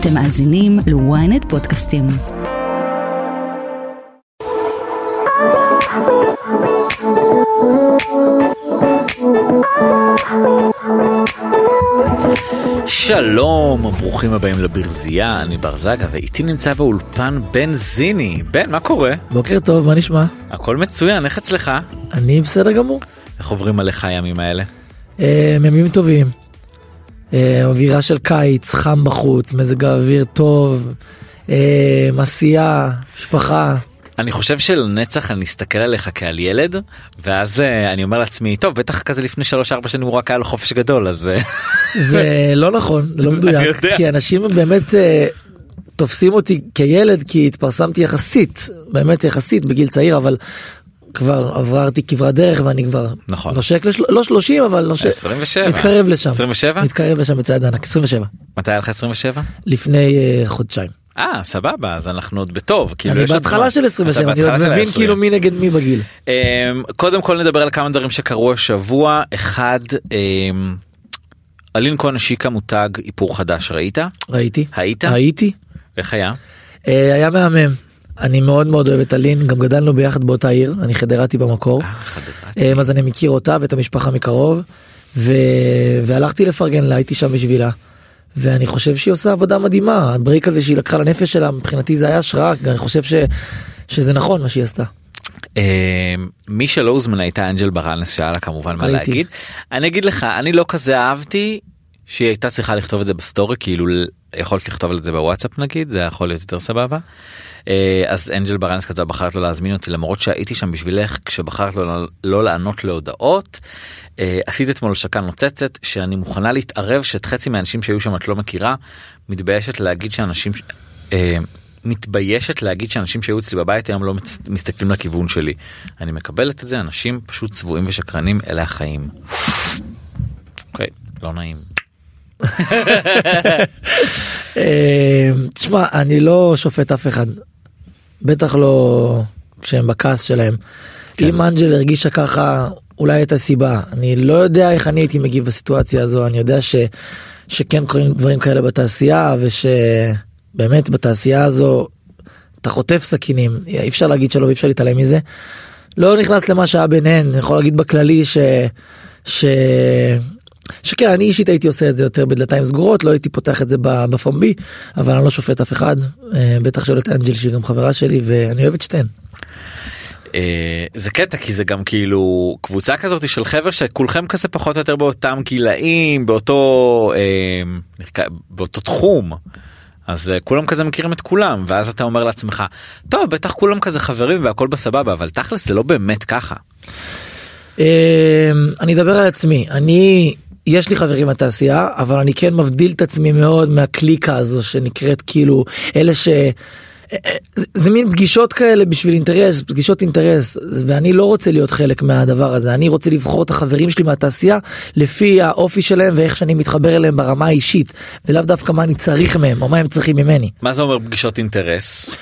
אתם מאזינים ל-ynet פודקאסטים. שלום, ברוכים הבאים לברזייה, אני בר זגה ואיתי נמצא באולפן בן זיני. בן, מה קורה? בוקר טוב, מה נשמע? הכל מצוין, איך אצלך? אני בסדר גמור. איך עוברים עליך הימים האלה? אה, ימים טובים. אה, אווירה של קיץ, חם בחוץ, מזג האוויר טוב, אה, עשייה, משפחה. אני חושב שלנצח אני אסתכל עליך כעל ילד ואז אה, אני אומר לעצמי טוב בטח כזה לפני 3-4 שנים הוא רק היה לו חופש גדול אז זה לא נכון, זה לא מדויק. כי אנשים באמת תופסים אותי כילד כי התפרסמתי יחסית, באמת יחסית בגיל צעיר, אבל כבר עברתי כברת דרך ואני כבר נכון. נושק, לשל... לא 30 אבל נושק, 27 מתקרב לשם, 27 מתקרב לשם בצעד ענק, 27, מתי היה לך 27 לפני אה, חודשיים. אה סבבה אז אנחנו עוד בטוב כאילו אני בהתחלה. של 27, אתה אני עוד מבין כאילו מי נגד מי בגיל. אמ, קודם כל נדבר על כמה דברים שקרו השבוע. אחד אמ, אלין כהן השיקה מותג איפור חדש ראית? ראיתי, היית הייתי, איך היה? אה, היה מהמם. אני מאוד מאוד אוהב את אלין, גם גדלנו ביחד באותה עיר, אני חדרתי במקור. אה. אה, אז אני מכיר אותה ואת המשפחה מקרוב ו... והלכתי לפרגן לה הייתי שם בשבילה. ואני חושב שהיא עושה עבודה מדהימה הבריק הזה שהיא לקחה לנפש שלה מבחינתי זה היה השראה אני חושב ש... שזה נכון מה שהיא עשתה. אמ, מי שלא הוזמנה הייתה אנג'ל ברנס שהיה לה כמובן מה. להגיד. אני אגיד לך אני לא כזה אהבתי שהיא הייתה צריכה לכתוב את זה בסטורי כאילו יכולת לכתוב את זה בוואטסאפ נגיד זה יכול להיות יותר סבבה. אה, אז אנג'ל ברנס כתבה בחרת לא להזמין אותי למרות שהייתי שם בשבילך כשבחרת לא, לא לענות להודעות. אה, עשית אתמול השקה נוצצת שאני מוכנה להתערב שאת חצי מהאנשים שהיו שם את לא מכירה מתביישת להגיד שאנשים. אה, מתביישת להגיד שאנשים שהיו אצלי בבית היום לא מסתכלים לכיוון שלי. אני מקבלת את זה אנשים פשוט צבועים ושקרנים אלה החיים. אוקיי, לא נעים. תשמע אני לא שופט אף אחד. בטח לא כשהם בכעס שלהם. כן. אם אנג'ל הרגישה ככה אולי הייתה סיבה אני לא יודע איך אני הייתי מגיב בסיטואציה הזו אני יודע ש, שכן קורים דברים כאלה בתעשייה ושבאמת בתעשייה הזו אתה חוטף סכינים אי אפשר להגיד שלא אי אפשר להתעלם מזה. לא נכנס למה שהיה ביניהן אני יכול להגיד בכללי ש... ש... שכן אני אישית הייתי עושה את זה יותר בדלתיים סגורות לא הייתי פותח את זה בפומבי אבל אני לא שופט אף אחד אה, בטח שואל את אנג'ל שהיא גם חברה שלי ואני אוהב את שתיהן. אה, זה קטע כי זה גם כאילו קבוצה כזאת של חבר'ה שכולכם כזה פחות או יותר באותם גילאים באותו אה, באותו תחום. אז כולם כזה מכירים את כולם ואז אתה אומר לעצמך טוב בטח כולם כזה חברים והכל בסבבה אבל תכלס זה לא באמת ככה. אני אדבר על עצמי אני יש לי חברים בתעשייה אבל אני כן מבדיל את עצמי מאוד מהקליקה הזו שנקראת כאילו אלה ש... זה- זה מין פגישות כאלה בשביל אינטרס פגישות אינטרס ואני לא רוצה להיות חלק מהדבר הזה אני רוצה לבחור את החברים שלי מהתעשייה לפי האופי שלהם ואיך שאני מתחבר אליהם ברמה האישית ולאו דווקא מה אני צריך מהם או מה הם צריכים ממני. מה זה אומר פגישות אינטרס?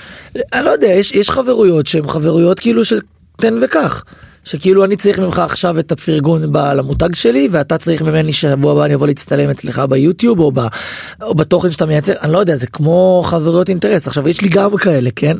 אני לא יודע יש יש חברויות שהן חברויות כאילו של תן וקח. שכאילו אני צריך ממך עכשיו את הפרגון ב- למותג שלי ואתה צריך ממני שבוע הבא אני אבוא להצטלם אצלך ביוטיוב או, ב, או בתוכן שאתה מייצר. אני לא יודע זה כמו חברויות אינטרס. עכשיו יש לי גם כאלה כן?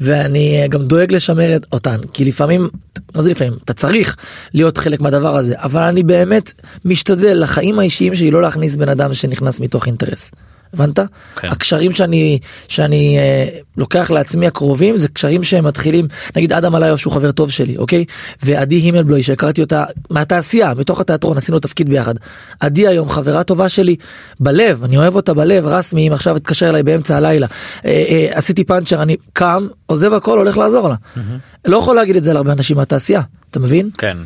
ואני אה, גם דואג לשמר אותן כי לפעמים מה זה לפעמים? אתה צריך להיות חלק מהדבר הזה אבל אני באמת משתדל לחיים האישיים שלי לא להכניס בן אדם שנכנס מתוך אינטרס. הבנת? כן. הקשרים שאני שאני אה, לוקח לעצמי הקרובים זה קשרים שהם מתחילים נגיד אדם עליוף שהוא חבר טוב שלי אוקיי ועדי הימלבלוי שהכרתי אותה מהתעשייה בתוך התיאטרון עשינו תפקיד ביחד. עדי היום חברה טובה שלי בלב אני אוהב אותה בלב רסמי אם עכשיו תתקשר אליי באמצע הלילה אה, אה, עשיתי פאנצ'ר אני קם עוזב הכל הולך לעזור לה. לא יכול להגיד את זה על הרבה אנשים מהתעשייה אתה מבין כן.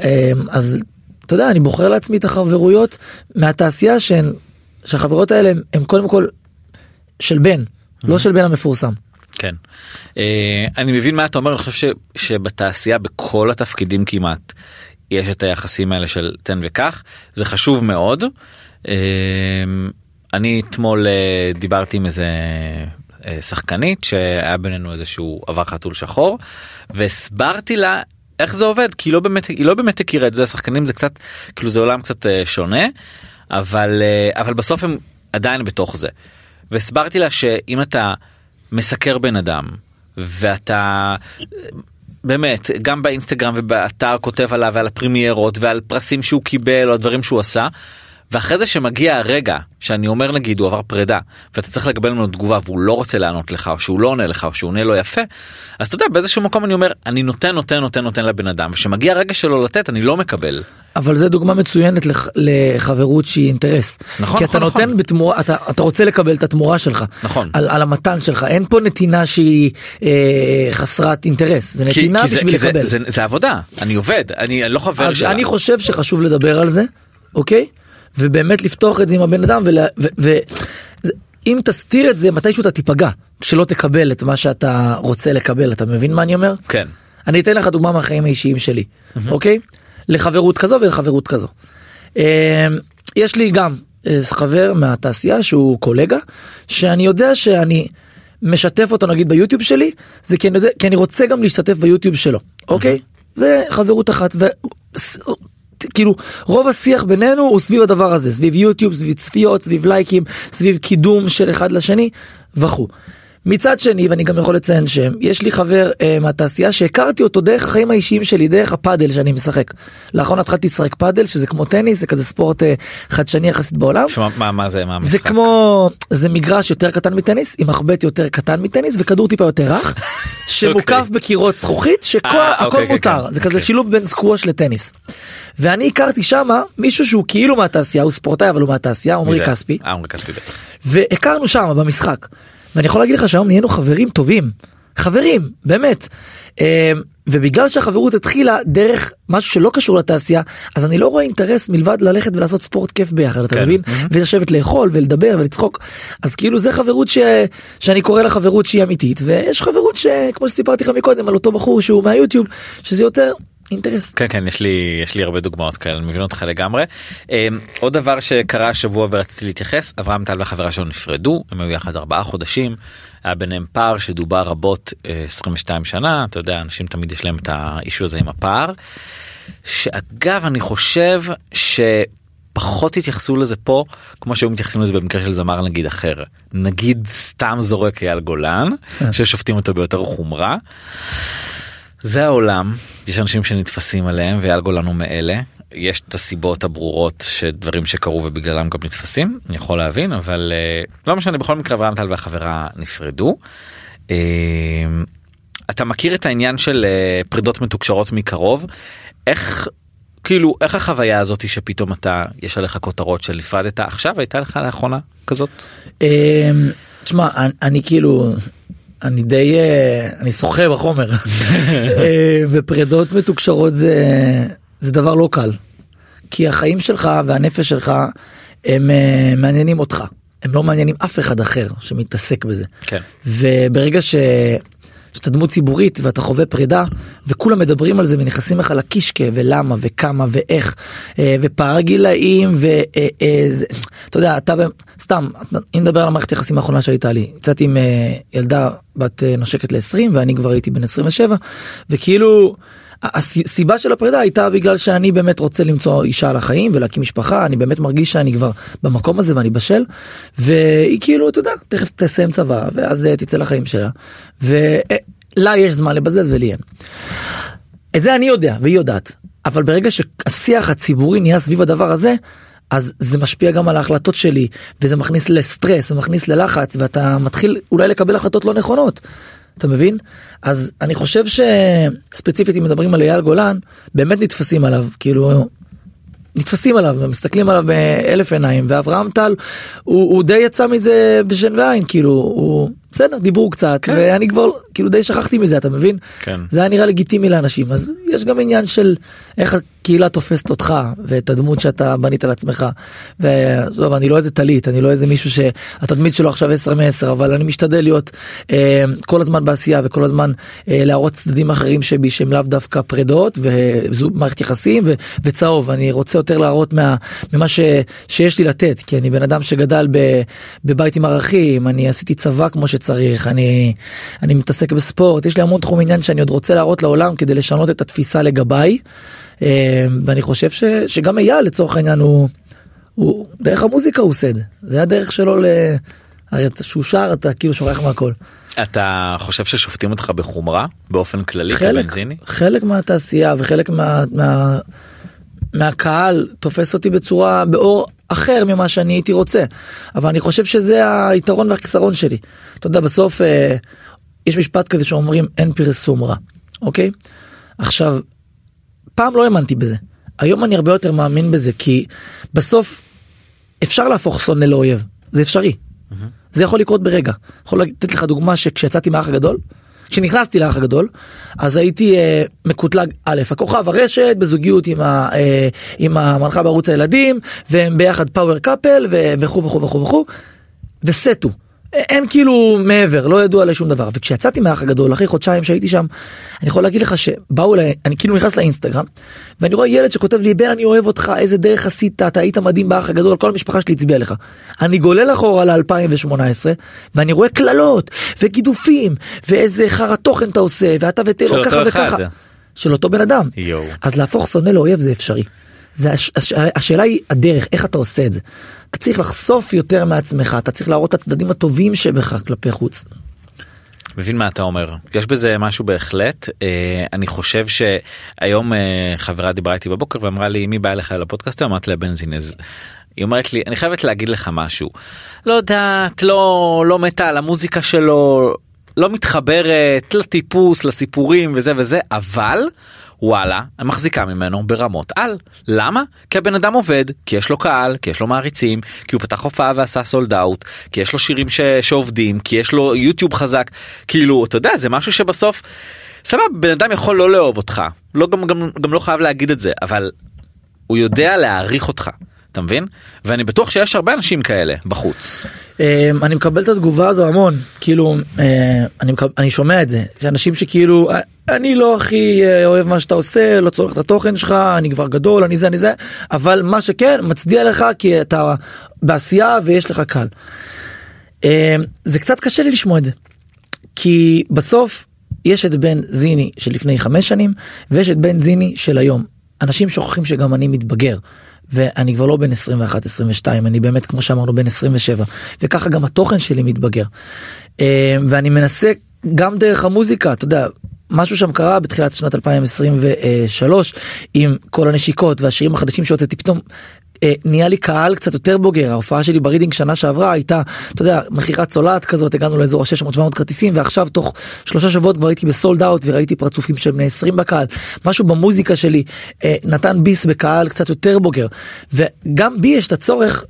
אה, אז אתה יודע אני בוחר לעצמי את החברויות מהתעשייה שהן שהחברות האלה הם, הם קודם כל של בן לא של בן המפורסם. כן. אה, אני מבין מה אתה אומר, אני חושב ש, שבתעשייה בכל התפקידים כמעט יש את היחסים האלה של תן וקח, זה חשוב מאוד. אה, אני אתמול אה, דיברתי עם איזה אה, שחקנית שהיה בינינו איזשהו עבר חתול שחור והסברתי לה איך זה עובד כי היא לא באמת היא לא באמת הכירה את זה השחקנים זה קצת כאילו זה עולם קצת שונה אבל אה, אבל בסוף הם עדיין בתוך זה. והסברתי לה שאם אתה מסקר בן אדם ואתה באמת גם באינסטגרם ובאתר כותב עליו ועל הפרימיירות ועל פרסים שהוא קיבל או הדברים שהוא עשה. ואחרי זה שמגיע הרגע שאני אומר נגיד הוא עבר פרידה ואתה צריך לקבל ממנו תגובה והוא לא רוצה לענות לך או שהוא לא עונה לך או שהוא עונה לא יפה אז אתה יודע באיזשהו מקום אני אומר אני נותן נותן נותן נותן לבן אדם שמגיע הרגע שלו לתת אני לא מקבל. אבל זה דוגמה מצוינת לח, לחברות שהיא אינטרס. נכון, כי אתה נכון, נותן נכון. בתמורה, אתה, אתה רוצה לקבל את התמורה שלך. נכון. על, על המתן שלך. אין פה נתינה שהיא אה, חסרת אינטרס. זה כי, נתינה כי, זה, בשביל כי זה, לקבל. זה, זה עבודה אני עובד אני, לא חבר שלה. אני חושב שחשוב לדבר על זה, אוקיי? ובאמת לפתוח את זה עם הבן אדם ולה, ו, ו, זה, אם תסתיר את זה מתישהו אתה תיפגע כשלא תקבל את מה שאתה רוצה לקבל אתה מבין מה אני אומר? כן. אני אתן לך דוגמה מהחיים האישיים שלי, אוקיי? לחברות כזו ולחברות כזו. אה, יש לי גם אה, חבר מהתעשייה שהוא קולגה, שאני יודע שאני משתף אותו נגיד ביוטיוב שלי, זה כי אני, יודע, כי אני רוצה גם להשתתף ביוטיוב שלו, אוקיי? זה חברות אחת. ו... ס- כאילו רוב השיח בינינו הוא סביב הדבר הזה סביב יוטיוב סביב צפיות סביב לייקים סביב קידום של אחד לשני וכו'. מצד שני ואני גם יכול לציין שיש לי חבר אה, מהתעשייה שהכרתי אותו דרך החיים האישיים שלי דרך הפאדל שאני משחק. לאחרונה התחלתי לשחק פאדל שזה כמו טניס זה כזה ספורט אה, חדשני יחסית בעולם. שמה, מה, מה זה מה זה המשחק? כמו זה מגרש יותר קטן מטניס עם מחבט יותר קטן מטניס וכדור טיפה יותר רך שמוקף בקירות זכוכית שכל אה, אוקיי, מותר כן, זה כזה אוקיי. שילוב בין סקווש לטניס. ואני הכרתי שמה מישהו שהוא כאילו מהתעשייה הוא ספורטאי אבל הוא מהתעשייה עמרי זה? כספי אה. והכרנו שם במשחק. ואני יכול להגיד לך שהיום נהיינו חברים טובים חברים באמת. אה, ובגלל שהחברות התחילה דרך משהו שלא קשור לתעשייה אז אני לא רואה אינטרס מלבד ללכת ולעשות ספורט כיף ביחד אתה כן. מבין מהמם. ולשבת לאכול ולדבר ולצחוק אז כאילו זה חברות ש... שאני קורא לה חברות שהיא אמיתית ויש חברות שכמו שסיפרתי לך מקודם על אותו בחור שהוא מהיוטיוב שזה יותר אינטרס. כן כן יש לי יש לי הרבה דוגמאות כאלה אני מבין אותך לגמרי. אה, עוד דבר שקרה השבוע ורציתי להתייחס אברהם טל והחברה שלו נפרדו הם היו יחד ארבעה חודשים היה ביניהם פער שדובר רבות אה, 22 שנה אתה יודע אנשים תמיד יש להם את האישו הזה עם הפער. שאגב אני חושב שפחות התייחסו לזה פה כמו שהיו מתייחסים לזה במקרה של זמר נגיד אחר נגיד סתם זורק אייל גולן ששופטים אותו ביותר חומרה. זה העולם יש אנשים שנתפסים עליהם ואייל גולן הוא מאלה. יש את הסיבות הברורות שדברים שקרו ובגללם גם נתפסים אני יכול להבין אבל אה, לא משנה בכל מקרה אברהם טל והחברה נפרדו. אה, אתה מכיר את העניין של אה, פרידות מתוקשרות מקרוב? איך כאילו איך החוויה הזאת שפתאום אתה יש עליך כותרות של נפרדת עכשיו הייתה לך לאחרונה כזאת? תשמע אני כאילו אני די אה, אני שוחה בחומר. אה, ופרידות מתוקשרות זה זה דבר לא קל. כי החיים שלך והנפש שלך הם אה, מעניינים אותך. הם לא מעניינים אף אחד אחר שמתעסק בזה. כן. וברגע ש... שאתה דמות ציבורית ואתה חווה פרידה וכולם מדברים על זה ונכנסים לך לקישקע ולמה וכמה ואיך אה, ופער גילאים ואתה יודע אתה ב- סתם אם נדבר על המערכת יחסים האחרונה שהייתה לי יצאתי עם אה, ילדה בת אה, נושקת ל-20 ואני כבר הייתי בן 27 וכאילו. הסיבה של הפרידה הייתה בגלל שאני באמת רוצה למצוא אישה לחיים ולהקים משפחה אני באמת מרגיש שאני כבר במקום הזה ואני בשל והיא כאילו אתה יודע תכף תסיים צבא ואז אה, תצא לחיים שלה ולה יש זמן לבזבז ולי אין. את זה אני יודע והיא יודעת אבל ברגע שהשיח הציבורי נהיה סביב הדבר הזה אז זה משפיע גם על ההחלטות שלי וזה מכניס לסטרס ומכניס ללחץ ואתה מתחיל אולי לקבל החלטות לא נכונות. אתה מבין? אז אני חושב שספציפית אם מדברים על אייל גולן באמת נתפסים עליו כאילו נתפסים עליו ומסתכלים עליו באלף עיניים ואברהם טל הוא, הוא די יצא מזה בשן ועין כאילו הוא בסדר דיברו קצת כן. ואני כבר כאילו די שכחתי מזה אתה מבין כן. זה היה נראה לגיטימי לאנשים אז יש גם עניין של איך הקהילה תופסת אותך ואת הדמות שאתה בנית לעצמך. ועזוב אני לא איזה טלית אני לא איזה מישהו שהתדמית שלו עכשיו 10 מ-10 אבל אני משתדל להיות אה, כל הזמן בעשייה וכל הזמן אה, להראות צדדים אחרים שבי שהם לאו דווקא פרדות וזו מערכת יחסים ו, וצהוב אני רוצה יותר להראות מה, ממה ש, שיש לי לתת כי אני בן אדם שגדל ב, בבית עם ערכים אני עשיתי צבא כמו שצריך אני אני מתעסק בספורט יש לי המון תחום עניין שאני עוד רוצה להראות לעולם כדי לשנות את התפיסה לגביי. אה, ואני חושב ש, שגם אייל לצורך העניין הוא, הוא דרך המוזיקה הוא עושה את זה זה הדרך שלו ל, הרי אתה- שהוא שר אתה כאילו שוכח מהכל. אתה חושב ששופטים אותך בחומרה באופן כללי חלק, כבנזיני? חלק מהתעשייה וחלק מה, מה, מהקהל תופס אותי בצורה באור אחר ממה שאני הייתי רוצה. אבל אני חושב שזה היתרון והחיסרון שלי. אתה יודע בסוף אה, יש משפט כזה שאומרים אין פרסום רע אוקיי? עכשיו פעם לא האמנתי בזה. היום אני הרבה יותר מאמין בזה כי בסוף אפשר להפוך שונא לאויב זה אפשרי. זה יכול לקרות ברגע. יכול לתת לך דוגמה שכשיצאתי מהאח הגדול, כשנכנסתי לאח הגדול, אז הייתי אה, מקוטלג א', הכוכב הרשת בזוגיות עם, ה, אה, עם המנחה בערוץ הילדים, והם ביחד פאוור קאפל וכו' וכו' וכו' וכו', וסטו. אין כאילו מעבר, לא ידוע עלי שום דבר. וכשיצאתי מהאח הגדול, אחרי חודשיים שהייתי שם, אני יכול להגיד לך שבאו אליי, אני כאילו נכנס לאינסטגרם, ואני רואה ילד שכותב לי, בן אני אוהב אותך, איזה דרך עשית, אתה היית מדהים באח הגדול, כל המשפחה שלי הצביעה לך. אני גולל אחורה ל-2018, ואני רואה קללות, וגידופים, ואיזה חרא תוכן אתה עושה, ואתה של ותלו אותו ככה. וככה. של אותו בן אדם. יואו. אז להפוך שונא לאויב זה אפשרי. זה הש, הש, השאלה היא הדרך, איך אתה עושה את זה. אתה צריך לחשוף יותר מעצמך, אתה צריך להראות את הצדדים הטובים שבך כלפי חוץ. מבין מה אתה אומר. יש בזה משהו בהחלט. אה, אני חושב שהיום אה, חברה דיברה איתי בבוקר ואמרה לי מי בא אליך לפודקאסט? אמרתי לה בנזין אז היא אומרת לי אני חייבת להגיד לך משהו. לא יודעת לא לא מתה על המוזיקה שלו לא מתחברת לטיפוס לסיפורים וזה וזה אבל וואלה מחזיקה ממנו ברמות על. למה? כי הבן אדם עובד כי יש לו קהל כי יש לו מעריצים כי הוא פתח הופעה ועשה סולד אאוט כי יש לו שירים ש... שעובדים כי יש לו יוטיוב חזק. כאילו אתה יודע זה משהו שבסוף סבבה בן אדם יכול לא לאהוב אותך. לא גם גם גם לא חייב להגיד את זה אבל הוא יודע להעריך אותך אתה מבין ואני בטוח שיש הרבה אנשים כאלה בחוץ אה, אני מקבל את התגובה הזו המון, כאילו, אה, אני, מקב, אני שומע את זה, שאנשים שכאילו, "אה, אני לא הכי אה, אוהב מה שאתה עושה, לא צורך את התוכן שלך, אני כבר גדול, אני זה, אני זה, אבל מה שכן, מצדיע לך כי אתה בעשייה ויש לך קל. אה, זה קצת קשה לי לשמוע את זה, כי בסוף יש את בן זיני של לפני חמש שנים, ויש את בן זיני של היום. אנשים שוכחים שגם אני מתבגר. ואני כבר לא בן 21-22 אני באמת כמו שאמרנו בן 27 וככה גם התוכן שלי מתבגר. אה, ואני מנסה גם דרך המוזיקה אתה יודע משהו שם קרה בתחילת שנת 2023 עם כל הנשיקות והשירים החדשים שהוצאתי פתאום. אה, נהיה לי קהל קצת יותר בוגר. ההופעה שלי ברידינג שנה שעברה הייתה אתה יודע מכירת צולעת כזאת הגענו לאזור ה-600-700 כרטיסים ועכשיו תוך שלושה שבועות כבר הייתי ב sold out וראיתי פרצופים של בני 20 בקהל. משהו במוזיקה שלי אה, נתן ביס בקהל קצת יותר בוגר. וגם בי יש את הצורך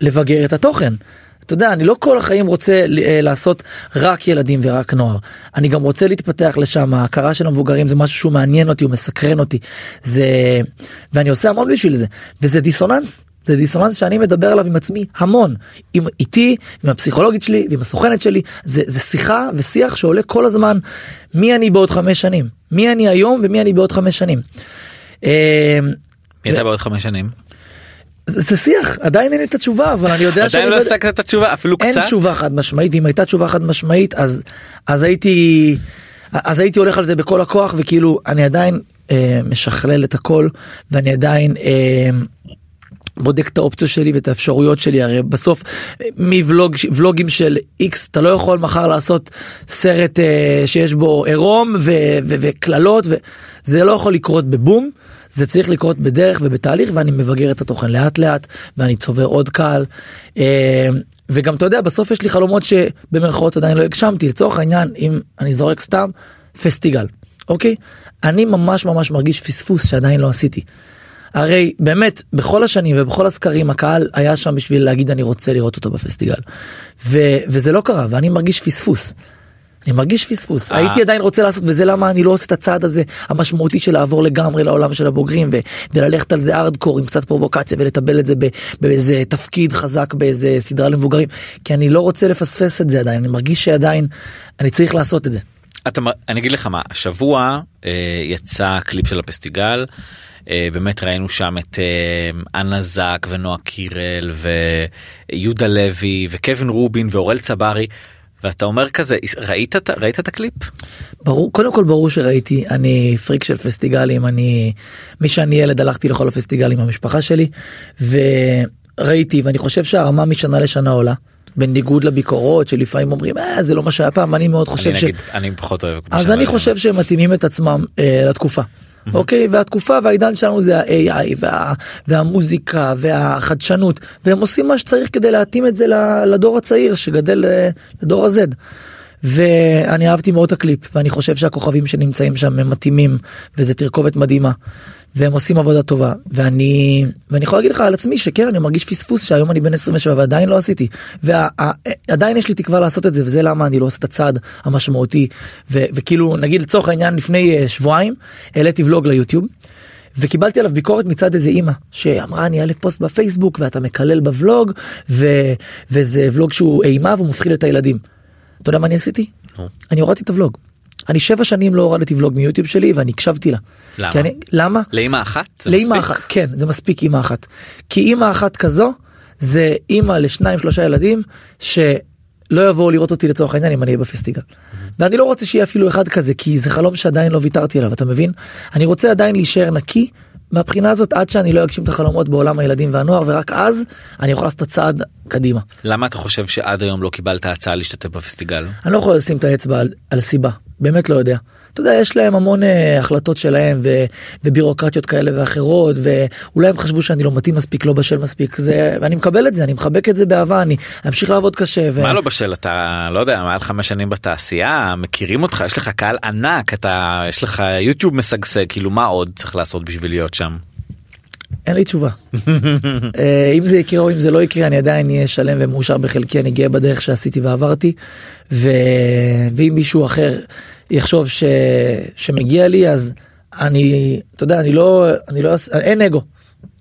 לבגר את התוכן. אתה יודע, אני לא כל החיים רוצה אה, לעשות רק ילדים ורק נוער. אני גם רוצה להתפתח לשם, ההכרה של המבוגרים זה משהו שהוא מעניין אותי, הוא מסקרן אותי. זה... ואני עושה המון בשביל זה. וזה דיסוננס. זה דיסוננס שאני מדבר עליו עם עצמי המון. עם איתי, עם הפסיכולוגית שלי ועם הסוכנת שלי. זה, זה שיחה ושיח שעולה כל הזמן מי אני בעוד חמש שנים. מי אני היום ומי אני בעוד חמש שנים. אה, מי אתה בעוד חמש שנים זה, שיח, עדיין אין לי את התשובה, אבל אני יודע עדיין לא השגת את התשובה אפילו אין קצת תשובה חד משמעית ואם הייתה תשובה חד משמעית אז אז הייתי אז הייתי הולך על זה בכל הכוח וכאילו אני עדיין אה, משכלל את הכל ואני עדיין אה, בודק את האופציות שלי ואת האפשרויות שלי הרי בסוף מבלוג ולוגים של איקס אתה לא יכול מחר לעשות סרט אה, שיש בו עירום וקללות וזה לא יכול לקרות בבום. זה צריך לקרות בדרך ובתהליך ואני מבגר את התוכן לאט לאט ואני צובר עוד קהל. אה, וגם אתה יודע בסוף יש לי חלומות שבמרכאות עדיין לא הגשמתי לצורך העניין אם אני זורק סתם פסטיגל אוקיי אני ממש ממש מרגיש פספוס שעדיין לא עשיתי. הרי באמת בכל השנים ובכל הסקרים הקהל היה שם בשביל להגיד אני רוצה לראות אותו בפסטיגל ו- וזה לא קרה ואני מרגיש פספוס. אני מרגיש פספוס אה. הייתי עדיין רוצה לעשות וזה למה אני לא עושה את הצעד הזה המשמעותי של לעבור לגמרי לעולם של הבוגרים ו- וללכת על זה ארדקור עם קצת פרובוקציה ולטבל את זה באיזה תפקיד חזק באיזה סדרה למבוגרים כי אני לא רוצה לפספס את זה עדיין אני מרגיש שעדיין אני צריך לעשות את זה. אתה, אני אגיד לך מה השבוע אה, יצא קליפ של הפסטיגל אה, באמת ראינו שם את אה, אנה זק ונועה קירל ויהודה לוי וקווין רובין ואורל צברי ואתה אומר כזה ראית את- ראית את הקליפ ברור קודם כל ברור שראיתי אני פריק של פסטיגלים אני מי שאני ילד הלכתי לכל הפסטיגלים המשפחה שלי וראיתי ואני חושב שהרמה משנה לשנה עולה בניגוד לביקורות שלפעמים אומרים אה, זה לא מה שהיה פעם אני מאוד חושב אני ש... נגיד, אני פחות אוהב. אז אני אומר. חושב שהם מתאימים את עצמם אה, לתקופה. אוקיי והתקופה והעידן שלנו זה ה-AI וה, והמוזיקה והחדשנות והם עושים מה שצריך כדי להתאים את זה לדור הצעיר שגדל אה, לדור ה-Z. ואני אהבתי מאוד את הקליפ ואני חושב שהכוכבים שנמצאים שם הם מתאימים וזה תרכובת מדהימה והם עושים עבודה טובה ואני ואני יכול להגיד לך על עצמי שכן אני מרגיש פספוס שהיום אני בן 27 ועדיין לא עשיתי ועדיין יש לי תקווה לעשות את זה וזה למה אני לא עושה את הצעד המשמעותי ו, וכאילו נגיד לצורך העניין לפני אה, שבועיים העליתי ולוג ליוטיוב. וקיבלתי עליו ביקורת מצד איזה אימא שאמרה אני אעלה פוסט בפייסבוק ואתה מקלל בוולוג ו... וזה ולוג שהוא אימה והוא מפחיד את הילדים. אתה יודע מה אני עשיתי? אני הורדתי את הוולוג. אני שבע שנים לא הורדתי ולוג מיוטיוב שלי ואני הקשבתי לה. למה? אני, למה? לאמא אחת? זה לאמא מספיק? אחת, כן זה מספיק אימא אחת. כי אימא אחת כזו זה אימא לשניים שלושה ילדים שלא יבואו לראות אותי לצורך העניין אם אני אהיה בפסטיגל. ואני לא רוצה שיהיה אפילו אחד כזה כי זה חלום שעדיין לא ויתרתי עליו אתה מבין? אני רוצה עדיין להישאר נקי מהבחינה הזאת עד שאני לא אגשים את החלומות בעולם הילדים והנוער ורק אז אני יכול לעשות את הצעד קדימה. למה אתה חושב שעד היום לא קיבלת הצעה להשתתף בפסטיגל? אני לא יכול לשים את האצבע על, על סיבה באמת לא יודע. אתה יודע יש להם המון uh, החלטות שלהם ו, ובירוקרטיות כאלה ואחרות ואולי הם חשבו שאני לא מתאים מספיק לא בשל מספיק זה ואני מקבל את זה אני מחבק את זה באהבה אני אמשיך לעבוד קשה. ו... מה לא בשל אתה לא יודע מעל חמש שנים בתעשייה מכירים אותך יש לך קהל ענק אתה יש לך יוטיוב משגשג כאילו מה עוד צריך לעשות בשביל להיות שם. אין לי תשובה. אה, אם זה יקרה או אם זה לא יקרה אני עדיין אהיה שלם ומאושר בחלקי אני גאה בדרך שעשיתי ועברתי ו... ואם מישהו אחר יחשוב ש... שמגיע לי אז אני אתה יודע אני לא אני לא אין אגו.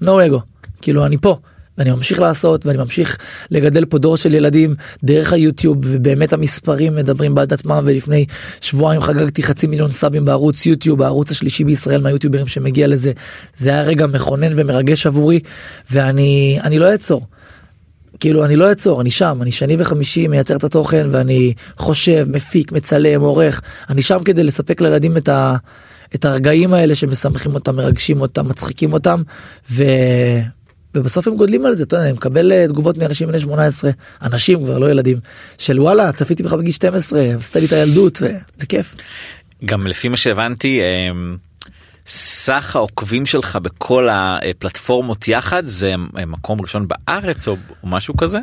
no אגו כאילו אני פה. ואני ממשיך לעשות ואני ממשיך לגדל פה דור של ילדים דרך היוטיוב ובאמת המספרים מדברים בעד עצמם ולפני שבועיים חגגתי חצי מיליון סאבים בערוץ יוטיוב הערוץ השלישי בישראל מהיוטיוברים שמגיע לזה. זה היה רגע מכונן ומרגש עבורי ואני אני לא אעצור. כאילו אני לא אעצור אני שם. אני שני וחמישי מייצר את התוכן ואני חושב מפיק מצלם עורך. אני שם כדי לספק לילדים את ה... את הרגעים האלה שמשמחים אותם מרגשים אותם מצחיקים אותם ו... ובסוף הם גודלים על זה אתה יודע, אני מקבל אה, תגובות מאנשים בני 18 אנשים כבר לא ילדים של וואלה צפיתי בך בגיל 12 עשית לי את הילדות וזה כיף. גם לפי מה שהבנתי אמ, סך העוקבים שלך בכל הפלטפורמות יחד זה מקום ראשון בארץ או או משהו כזה.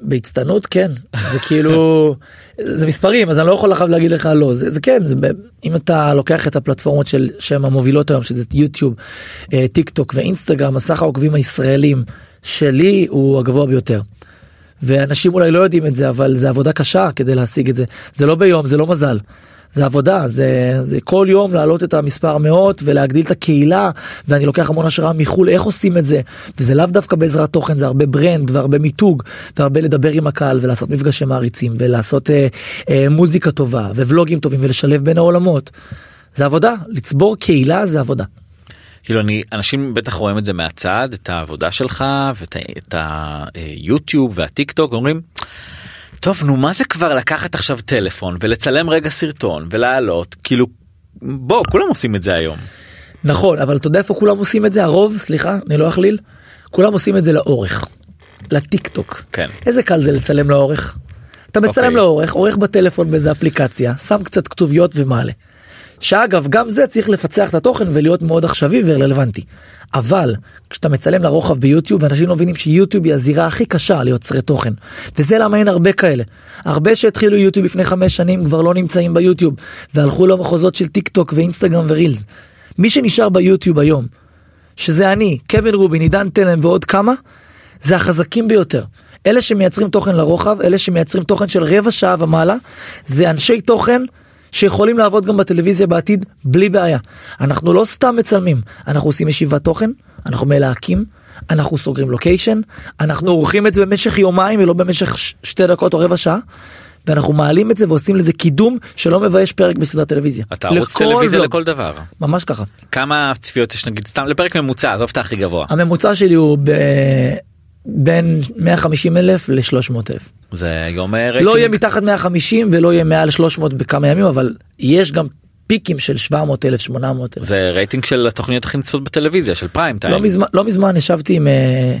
בהצטיינות כן זה כאילו זה מספרים אז אני לא יכול עכשיו להגיד לך לא זה, זה כן זה, אם אתה לוקח את הפלטפורמות של שהן המובילות היום שזה יוטיוב אה, טיק טוק ואינסטגרם הסך העוקבים הישראלים שלי הוא הגבוה ביותר. ואנשים אולי לא יודעים את זה אבל זה עבודה קשה כדי להשיג את זה זה לא ביום זה לא מזל. זה עבודה זה זה כל יום להעלות את המספר מאות ולהגדיל את הקהילה ואני לוקח המון השראה מחו"ל איך עושים את זה וזה לאו דווקא בעזרת תוכן זה הרבה brand והרבה מיתוג והרבה לדבר עם הקהל ולעשות מפגשי מעריצים ולעשות אה, אה, מוזיקה טובה וולוגים טובים ולשלב בין העולמות. זה עבודה לצבור קהילה זה עבודה. כאילו אני אנשים בטח רואים את זה מהצד את העבודה שלך ואת היוטיוב והטיק טוק אומרים. טוב נו מה זה כבר לקחת עכשיו טלפון ולצלם רגע סרטון ולעלות כאילו בוא כולם עושים את זה היום. נכון אבל אתה יודע איפה כולם עושים את זה הרוב סליחה אני לא אכליל כולם עושים את זה לאורך. לטיק טוק. כן. איזה קל זה לצלם לאורך. אתה מצלם אוקיי. לאורך עורך בטלפון באיזה אפליקציה שם קצת כתוביות ומעלה. שאגב גם זה צריך לפצח את התוכן ולהיות מאוד עכשווי ורלוונטי. אבל כשאתה מצלם לרוחב ביוטיוב אנשים לא מבינים שיוטיוב היא הזירה הכי קשה ליוצרי תוכן וזה למה אין הרבה כאלה. הרבה שהתחילו יוטיוב לפני חמש שנים כבר לא נמצאים ביוטיוב והלכו למחוזות של טיק טוק ואינסטגרם ורילס. מי שנשאר ביוטיוב היום שזה אני קווין רובין עידן תלם ועוד כמה זה החזקים ביותר. אלה שמייצרים תוכן לרוחב אלה שמייצרים תוכן של רבע שעה ומעלה זה אנשי תוכן שיכולים לעבוד גם בטלוויזיה בעתיד בלי בעיה. אנחנו לא סתם מצלמים אנחנו עושים ישיבת תוכן אנחנו מלהקים אנחנו סוגרים לוקיישן אנחנו עורכים את זה במשך יומיים ולא במשך ש- שתי דקות או רבע שעה. ואנחנו מעלים את זה ועושים לזה קידום שלא מבייש פרק בסדרת טלוויזיה. אתה ערוץ טלוויזיה. לכל דבר. ממש ככה. כמה צפיות יש נגיד סתם לפרק ממוצע עזוב את הכי גבוה הממוצע שלי הוא ב... בין 150 אלף ל-300 אלף. זה יום אה, לא רייטינג. יהיה מתחת 150 ולא יהיה מעל 300 בכמה ימים אבל יש גם פיקים של 700 אלף 800 אלף. זה רייטינג של התוכניות הכי נצפות בטלוויזיה של פריים טיים. לא מזמן לא מזמן ישבתי עם אה,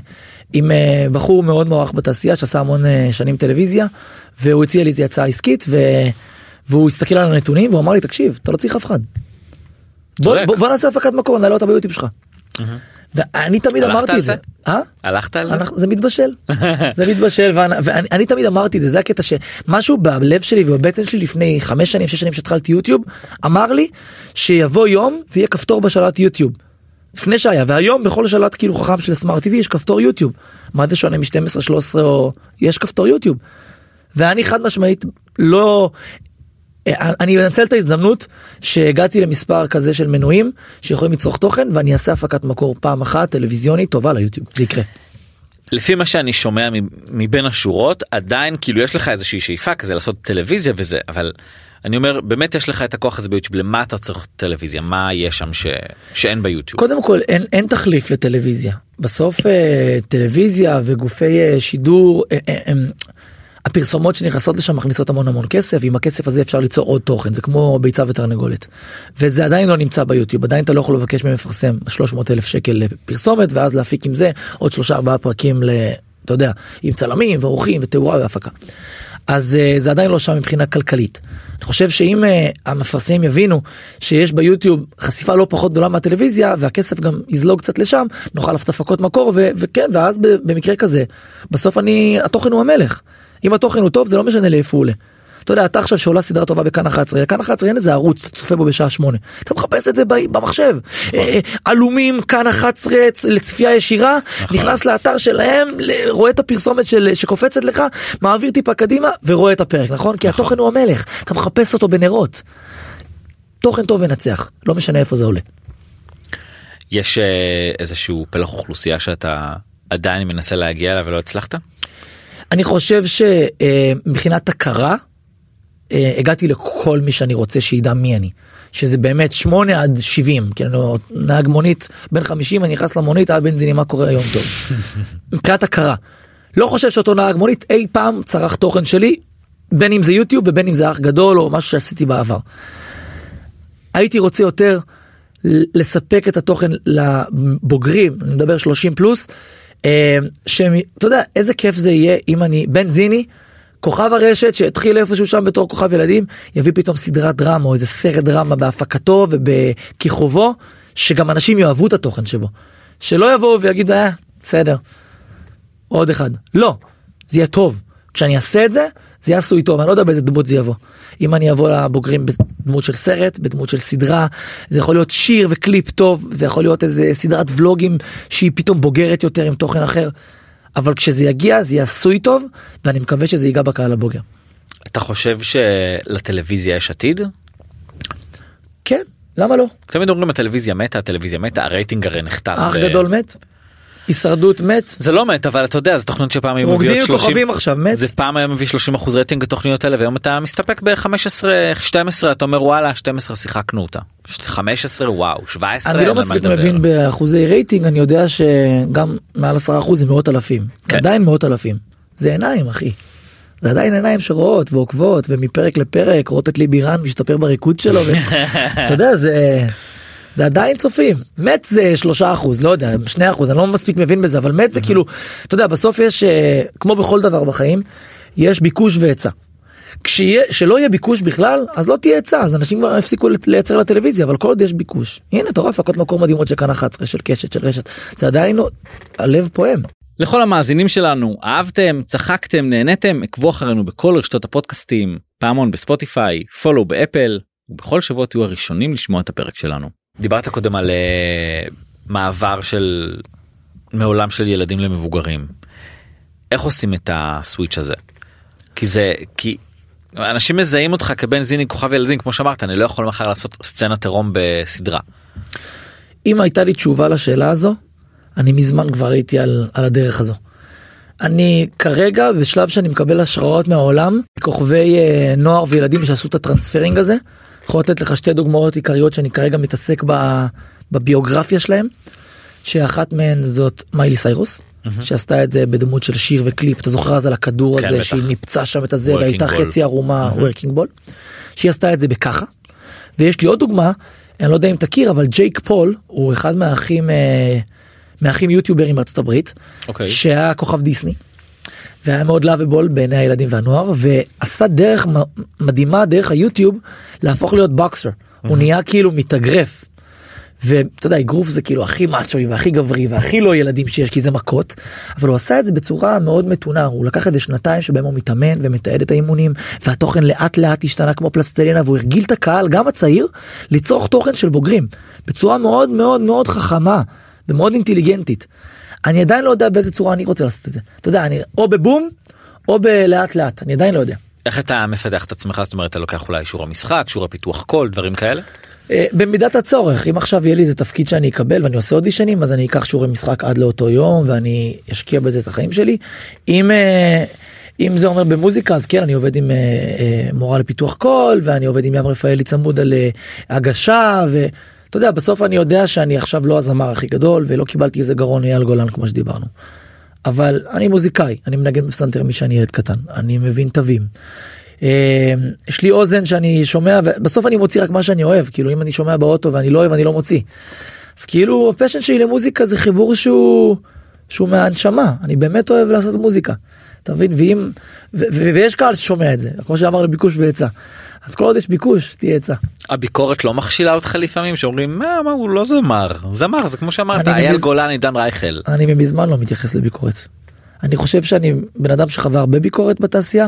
עם אה, בחור מאוד מוערך בתעשייה שעשה המון אה, שנים טלוויזיה והוא הציע לי איזה הצעה עסקית ו... והוא הסתכל על הנתונים והוא אמר לי תקשיב אתה לא צריך אף אחד. בוא. בוא, בוא נעשה הפקת מקור נעלה אותה ביוטיוב שלך. ואני תמיד אמרתי את זה. זה? אה? הלכת על זה? אנחנו, זה מתבשל זה מתבשל ואני, ואני אני תמיד אמרתי את זה זה הקטע שמשהו בלב שלי ובבטן שלי לפני חמש שנים שש שנים שהתחלתי יוטיוב אמר לי שיבוא יום ויהיה כפתור בשלט יוטיוב. לפני שהיה והיום בכל שלט כאילו חכם של סמארט TV יש כפתור יוטיוב. מה זה שונה מ-12 13 או יש כפתור יוטיוב. ואני חד משמעית לא אני אנצל את ההזדמנות שהגעתי למספר כזה של מנויים שיכולים לצרוך תוכן ואני אעשה הפקת מקור פעם אחת טלוויזיונית טובה ליוטיוב זה יקרה. לפי מה שאני שומע מבין השורות עדיין כאילו יש לך איזושהי שאיפה כזה לעשות טלוויזיה וזה אבל אני אומר באמת יש לך את הכוח הזה ביוטיוב למה אתה צריך טלוויזיה מה יש שם ש... שאין ביוטיוב. קודם כל אין, אין תחליף לטלוויזיה בסוף אה, טלוויזיה וגופי אה, שידור אה, אה, אה, הפרסומות שנכנסות לשם מכניסות המון המון כסף עם הכסף הזה אפשר ליצור עוד תוכן זה כמו ביצה ותרנגולת וזה עדיין לא נמצא ביוטיוב עדיין אתה לא יכול לבקש ממפרסם 300 אלף שקל לפרסומת ואז להפיק עם זה עוד שלושה ארבעה פרקים ל... אתה יודע עם צלמים ועורכים ותאורה והפקה. אז uh, זה עדיין לא שם מבחינה כלכלית. אני חושב שאם uh, המפרסמים יבינו שיש ביוטיוב חשיפה לא פחות גדולה מהטלוויזיה והכסף גם יזלוג קצת לשם נוכל לעשות הפקות מקור ו- וכן ואז במקרה כזה בסוף אני התוכן הוא המלך. אם התוכן הוא טוב זה לא משנה לאיפה הוא עולה. אתה יודע אתה עכשיו שעולה סדרה טובה בכאן 11 לכאן 11 אין איזה ערוץ אתה צופה בו בשעה 8 אתה מחפש את זה במחשב אה, עלומים כאן 11 לצפייה ישירה נכנס לאתר שלהם רואה את הפרסומת של שקופצת לך מעביר טיפה קדימה ורואה את הפרק נכון כי התוכן הוא המלך אתה מחפש אותו בנרות. תוכן טוב ינצח לא משנה איפה זה עולה. יש אה, איזשהו פלח אוכלוסייה שאתה עדיין מנסה להגיע אליו ולא הצלחת? אני חושב שמבחינת הכרה אה, הגעתי לכל מי שאני רוצה שידע מי אני. שזה באמת 8 עד 70 כאילו נהג מונית בן 50 אני נכנס למונית אה בנזיני מה קורה היום טוב. מבחינת הכרה. לא חושב שאותו נהג מונית אי פעם צרך תוכן שלי בין אם זה יוטיוב ובין אם זה אח גדול או משהו שעשיתי בעבר. הייתי רוצה יותר לספק את התוכן לבוגרים אני מדבר 30 פלוס שהם אתה יודע איזה כיף זה יהיה אם אני בן זיני כוכב הרשת שהתחיל איפשהו שם בתור כוכב ילדים יביא פתאום סדרת דרמה או איזה סרט דרמה בהפקתו ובכיכובו שגם אנשים יאהבו את התוכן שבו. שלא יבואו ויגידו אה בסדר עוד אחד. לא זה יהיה טוב. כשאני אעשה את זה זה עשוי טוב אני לא יודע באיזה דמות זה יבוא אם אני אבוא לבוגרים בדמות של סרט בדמות של סדרה זה יכול להיות שיר וקליפ טוב זה יכול להיות איזה סדרת ולוגים שהיא פתאום בוגרת יותר עם תוכן אחר. אבל כשזה יגיע זה יהיה עשוי טוב ואני מקווה שזה ייגע בקהל הבוגר. אתה חושב שלטלוויזיה יש עתיד? כן למה לא תמיד אומרים הטלוויזיה מתה הטלוויזיה מתה הרייטינג הרי נחתך. אח ו- גדול מת. הישרדות מת. זה לא מת אבל אתה יודע זה תוכניות שפעם היו מביאות עם 30 כוכבים עכשיו מת. זה פעם היה מביא 30 אחוז רייטינג התוכניות האלה והיום אתה מסתפק ב-15 12 אתה אומר וואלה 12 שיחקנו אותה 15 וואו 17 אני לא מספיק. מבין באחוזי רייטינג אני יודע שגם מעל 10 אחוז זה מאות אלפים כן. עדיין מאות אלפים זה עיניים אחי. זה עדיין עיניים שרואות ועוקבות ומפרק לפרק רואות את ליבי רן משתפר בריקוד שלו ואתה יודע זה זה עדיין צופים מת זה שלושה אחוז לא יודע שני אחוז אני לא מספיק מבין בזה אבל מת זה כאילו אתה יודע בסוף יש אה, כמו בכל דבר בחיים יש ביקוש והיצע. כשיהיה שלא יהיה ביקוש בכלל אז לא תהיה היצע אז אנשים כבר יפסיקו לייצר לטלוויזיה אבל כל עוד יש ביקוש הנה אתה רואה הפקות מקור מדהימות של כאן 11 של קשת של רשת זה עדיין לא- הלב פועם. לכל המאזינים שלנו אהבתם צחקתם נהניתם עקבו אחרינו בכל רשתות הפודקאסטים פעמון בספוטיפיי פולו באפל ובכל שבוע תהיו הראשונים לשמוע את הפרק שלנו. דיברת קודם על uh, מעבר של מעולם של ילדים למבוגרים. איך עושים את הסוויץ' הזה? כי זה כי אנשים מזהים אותך כבן זיני כוכב ילדים כמו שאמרת אני לא יכול מחר לעשות סצנת עירום בסדרה. אם הייתה לי תשובה לשאלה הזו אני מזמן כבר הייתי על, על הדרך הזו. אני כרגע בשלב שאני מקבל השראות מהעולם כוכבי אה, נוער וילדים שעשו את הטרנספרינג הזה. יכול לתת לך שתי דוגמאות עיקריות שאני כרגע מתעסק ב, בביוגרפיה שלהם. שאחת מהן זאת מיילי סיירוס שעשתה את זה בדמות של שיר וקליפ אתה זוכר אז על הכדור כן, הזה בטח. שהיא ניפצה שם את הזה והייתה. חצי ערומה Wrecking Ball. שהיא עשתה את זה בככה. ויש לי עוד דוגמה אני לא יודע אם תכיר אבל ג'ייק פול הוא אחד מהאחים אה, מאחים יוטיוברים בארצות הברית אוקיי. שהיה כוכב דיסני. והיה מאוד lovable בעיני הילדים והנוער ועשה דרך מדהימה דרך היוטיוב להפוך להיות בוקסר הוא נהיה כאילו מתאגרף. ואתה יודע אגרוף זה כאילו הכי מאצ'וי והכי גברי והכי לא ילדים שיש כי זה מכות. אבל הוא עשה את זה בצורה מאוד מתונה. הוא לקח איזה שנתיים שבהם הוא מתאמן ומתעד את האימונים והתוכן לאט לאט השתנה כמו פלסטלינה והוא הרגיל את הקהל גם הצעיר לצרוך תוכן של בוגרים. בצורה מאוד מאוד מאוד חכמה ומאוד אינטליגנטית. אני עדיין לא יודע באיזה צורה אני רוצה לעשות את זה אתה יודע אני או בבום או בלאט לאט אני עדיין לא יודע. איך אתה מפתח את עצמך זאת אומרת אתה לוקח אולי שיעורי משחק שיעורי פיתוח קול דברים כאלה. אה, במידת הצורך אם עכשיו יהיה לי איזה תפקיד שאני אקבל ואני עושה אודישנים אז אני אקח שיעורי משחק עד לאותו יום ואני אשקיע בזה את החיים שלי. אם אה, אם זה אומר במוזיקה אז כן אני עובד עם אה, מורה לפיתוח קול ואני עובד עם ים רפאלי צמוד על הגשה ואתה יודע בסוף אני יודע שאני עכשיו לא הזמר הכי גדול ולא קיבלתי איזה גרון אייל גולן כמו שדיברנו. אבל אני מוזיקאי אני מנגן בפסנתר משאני ילד קטן אני מבין תווים. אה, יש לי אוזן שאני שומע ובסוף אני מוציא רק מה שאני אוהב כאילו אם אני שומע באוטו ואני לא אוהב אני לא מוציא. אז כאילו הפשן שלי למוזיקה זה חיבור שהוא שהוא מהנשמה אני באמת אוהב לעשות מוזיקה. אתה מבין ואם ו- ו- ויש קהל ששומע את זה כמו שאמרנו ביקוש והיצע. אז כל עוד יש ביקוש תהיה היצע. הביקורת לא מכשילה אותך לפעמים שאומרים מה, מה הוא לא זמר זמר זה כמו שאמרת אייל מבין- גולן עידן רייכל. אני מזמן לא מתייחס לביקורת. אני חושב שאני בן אדם שחווה הרבה ביקורת בתעשייה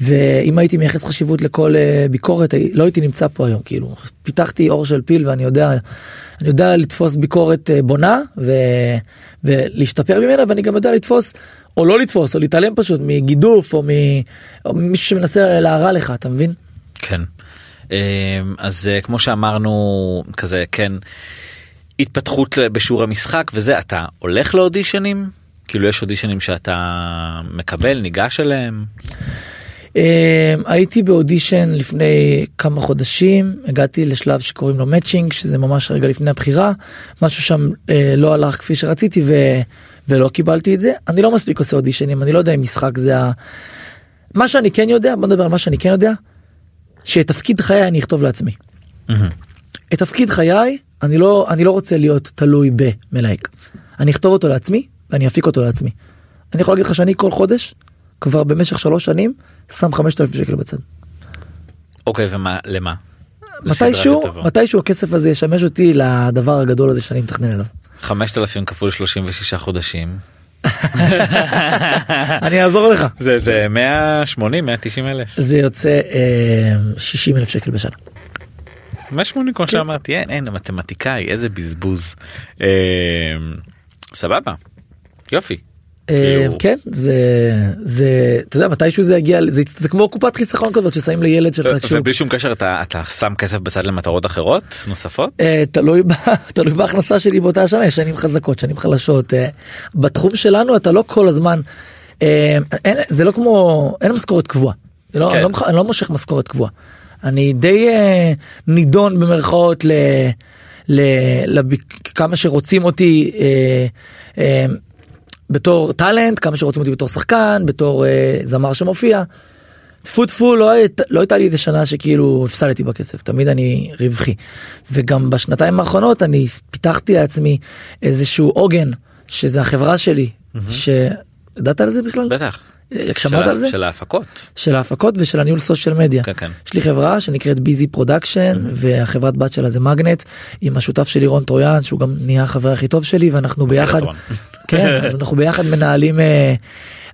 ואם הייתי מייחס חשיבות לכל אה, ביקורת הי- לא הייתי נמצא פה היום כאילו פיתחתי אור של פיל ואני יודע אני יודע לתפוס ביקורת אה, בונה ו, ולהשתפר ממנה ואני גם יודע לתפוס או לא לתפוס או להתעלם פשוט מגידוף או, מ, או מישהו שמנסה להרע לך אתה מבין? כן. אמ, אז אה, כמו שאמרנו כזה כן התפתחות בשיעורי משחק וזה אתה הולך לאודישנים כאילו יש אודישנים שאתה מקבל ניגש אליהם אה, הייתי באודישן לפני כמה חודשים הגעתי לשלב שקוראים לו מאצ'ינג שזה ממש רגע לפני הבחירה משהו שם אה, לא הלך כפי שרציתי ו... ולא קיבלתי את זה אני לא מספיק עושה אודישנים אני לא יודע אם משחק זה ה... מה שאני כן יודע בוא נדבר על מה שאני כן יודע שאת תפקיד חיי אני אכתוב לעצמי. את תפקיד חיי אני לא אני לא רוצה להיות תלוי במלהק. אני אכתוב אותו לעצמי ואני אפיק אותו לעצמי. אני יכול להגיד לך שאני כל חודש כבר במשך שלוש שנים שם 5,000 שקל בצד. אוקיי ומה למה? מתישהו. מתישהו הכסף הזה ישמש אותי לדבר הגדול הזה שאני מתכנן אליו. 5,000 כפול 36 חודשים אני אעזור לך. זה זה 180 190 אלף זה יוצא אה, 60 אלף שקל בשנה. 180 כמו כן. שאמרתי אין אין מתמטיקאי איזה בזבוז אמ, סבבה יופי אה, כן זה זה אתה יודע מתישהו זה יגיע זה, כמו קופת חיסכון כזאת ששמים לילד שלך ובלי שום קשר אתה אתה שם כסף בצד למטרות אחרות נוספות אה, תלוי תלוי בהכנסה שלי באותה שנה יש שנים חזקות שנים חלשות אה, בתחום שלנו אתה לא כל הזמן אה, זה לא כמו אין משכורת קבועה. לא, כן. אני, לא, אני לא מושך משכורת קבועה. אני די אה, נידון במרכאות ל... ל... לב... כמה שרוצים אותי אה, אה, בתור טאלנט כמה שרוצים אותי בתור שחקן בתור אה, זמר שמופיע. טפו טפו לא, היית, לא הייתה לי איזה שנה שכאילו הפסדתי בכסף תמיד אני רווחי וגם בשנתיים האחרונות אני פיתחתי לעצמי איזשהו עוגן שזה החברה שלי שידעת על זה בכלל? בטח אה, שמעת על זה? של ההפקות של ההפקות ושל הניהול social media. כן כן יש לי חברה שנקראת ביזי פרודקשן והחברת בת שלה זה מגנט עם השותף שלי רון טרויאן שהוא גם נהיה החבר הכי טוב שלי ואנחנו ביחד. כן אז אנחנו ביחד מנהלים אה,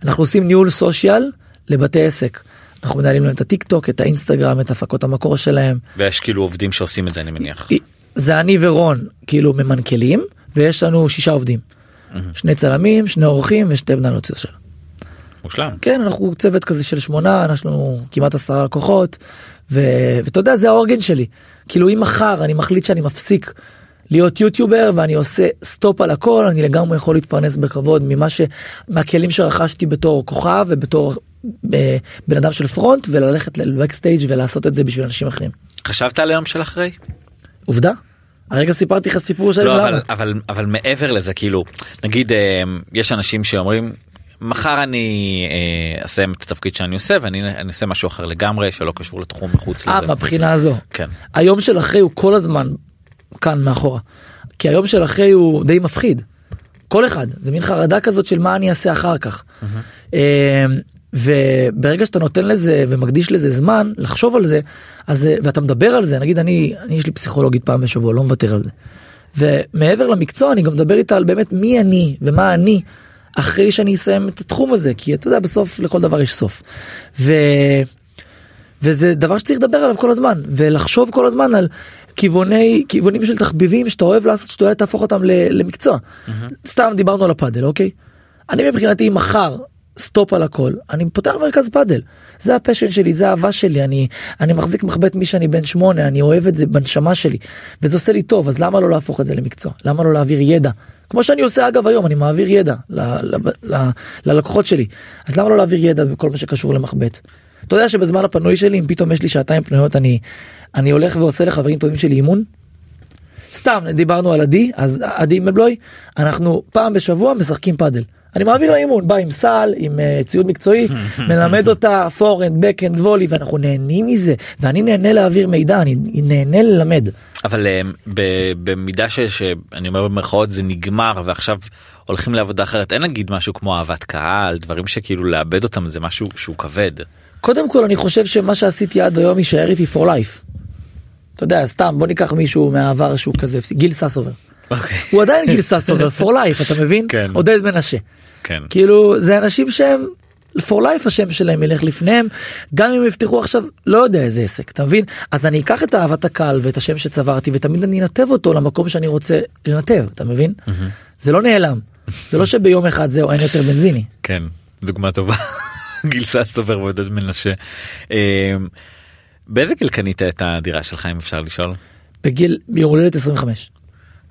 אנחנו עושים ניהול social לבתי עסק. אנחנו מנהלים להם את הטיק טוק את האינסטגרם את הפקות המקור שלהם ויש כאילו עובדים שעושים את זה אני מניח זה אני ורון כאילו ממנכלים ויש לנו שישה עובדים. שני צלמים שני עורכים ושתי מנהלות social. מושלם כן אנחנו צוות כזה של שמונה יש לנו כמעט עשרה לקוחות. ואתה יודע זה העוגן שלי כאילו אם מחר אני מחליט שאני מפסיק להיות יוטיובר ואני עושה stop על הכל אני לגמרי יכול להתפרנס בכבוד ממה ש... מהכלים שרכשתי בתור כוכב ובתור אה, בן אדם של פרונט וללכת לבקסטייג' ולעשות את זה בשביל אנשים אחרים. חשבת על היום של אחרי עובדה. הרגע סיפרתי לך סיפור שלי לא למה. אבל אבל אבל מעבר לזה כאילו נגיד אה, יש אנשים שאומרים מחר אני אה, אסיים את התפקיד שאני עושה ואני אני אעשה משהו אחר לגמרי שלא קשור לתחום מחוץ אה, לזה. מהבחינה הזו. כן. היום של אחרי הוא כל הזמן כאן מאחורה. כי היום של אחרי הוא די מפחיד. כל אחד זה מין חרדה כזאת של מה אני אעשה אחר כך. אה, וברגע שאתה נותן לזה ומקדיש לזה זמן לחשוב על זה אז ואתה מדבר על זה נגיד אני אני יש לי פסיכולוגית פעם בשבוע לא מוותר על זה. ומעבר למקצוע אני גם מדבר איתה על באמת מי אני ומה אני אחרי שאני אסיים את התחום הזה כי אתה יודע בסוף לכל דבר יש סוף. ו... וזה דבר שצריך לדבר עליו כל הזמן ולחשוב כל הזמן על כיווני כיוונים של תחביבים שאתה אוהב לעשות שאתה אוהב תהפוך אותם למקצוע. סתם דיברנו על הפאדל אוקיי. אני מבחינתי מחר stop על הכל אני פותח מרכז פאדל זה ה passion שלי זה האהבה שלי אני אני מחזיק מחבט משאני בן שמונה אני אוהב את זה בנשמה שלי וזה עושה לי טוב אז למה לא להפוך את זה למקצוע למה לא להעביר ידע כמו שאני עושה אגב היום אני מעביר ידע ל, ל, ל, ללקוחות שלי אז למה לא להעביר ידע בכל מה שקשור למחבט. אתה יודע שבזמן הפנוי שלי אם פתאום יש לי שעתיים פנויות אני אני הולך ועושה לחברים טובים שלי אימון. סתם דיברנו על עדי אז עדי מבלוי אנחנו פעם בשבוע משחקים פאדל. אני מעביר לה אימון בא עם סל עם uh, ציוד מקצועי מלמד אותה פורנד בקאנד וולי ואנחנו נהנים מזה ואני נהנה להעביר מידע אני נהנה ללמד. אבל ב- במידה ש- שאני אומר במרכאות זה נגמר ועכשיו הולכים לעבודה אחרת אין נגיד משהו כמו אהבת קהל דברים שכאילו לאבד אותם זה משהו שהוא כבד. קודם כל אני חושב שמה שעשיתי עד היום יישאר איתי for life. אתה יודע סתם בוא ניקח מישהו מהעבר שהוא כזה גיל ססובר. אוקיי. הוא עדיין גיל ססובר for life אתה מבין? כן. עודד מנשה. כן. כאילו זה אנשים שהם for life השם שלהם ילך לפניהם גם אם יפתחו עכשיו לא יודע איזה עסק אתה מבין אז אני אקח את אהבת הקהל ואת השם שצברתי ותמיד אני אנתב אותו למקום שאני רוצה לנתב אתה מבין זה לא נעלם זה לא שביום אחד זהו אין יותר בנזיני כן דוגמה טובה גיל ססובר ועודד מנשה. באיזה גיל קנית את הדירה שלך אם אפשר לשאול? בגיל יום הולדת 25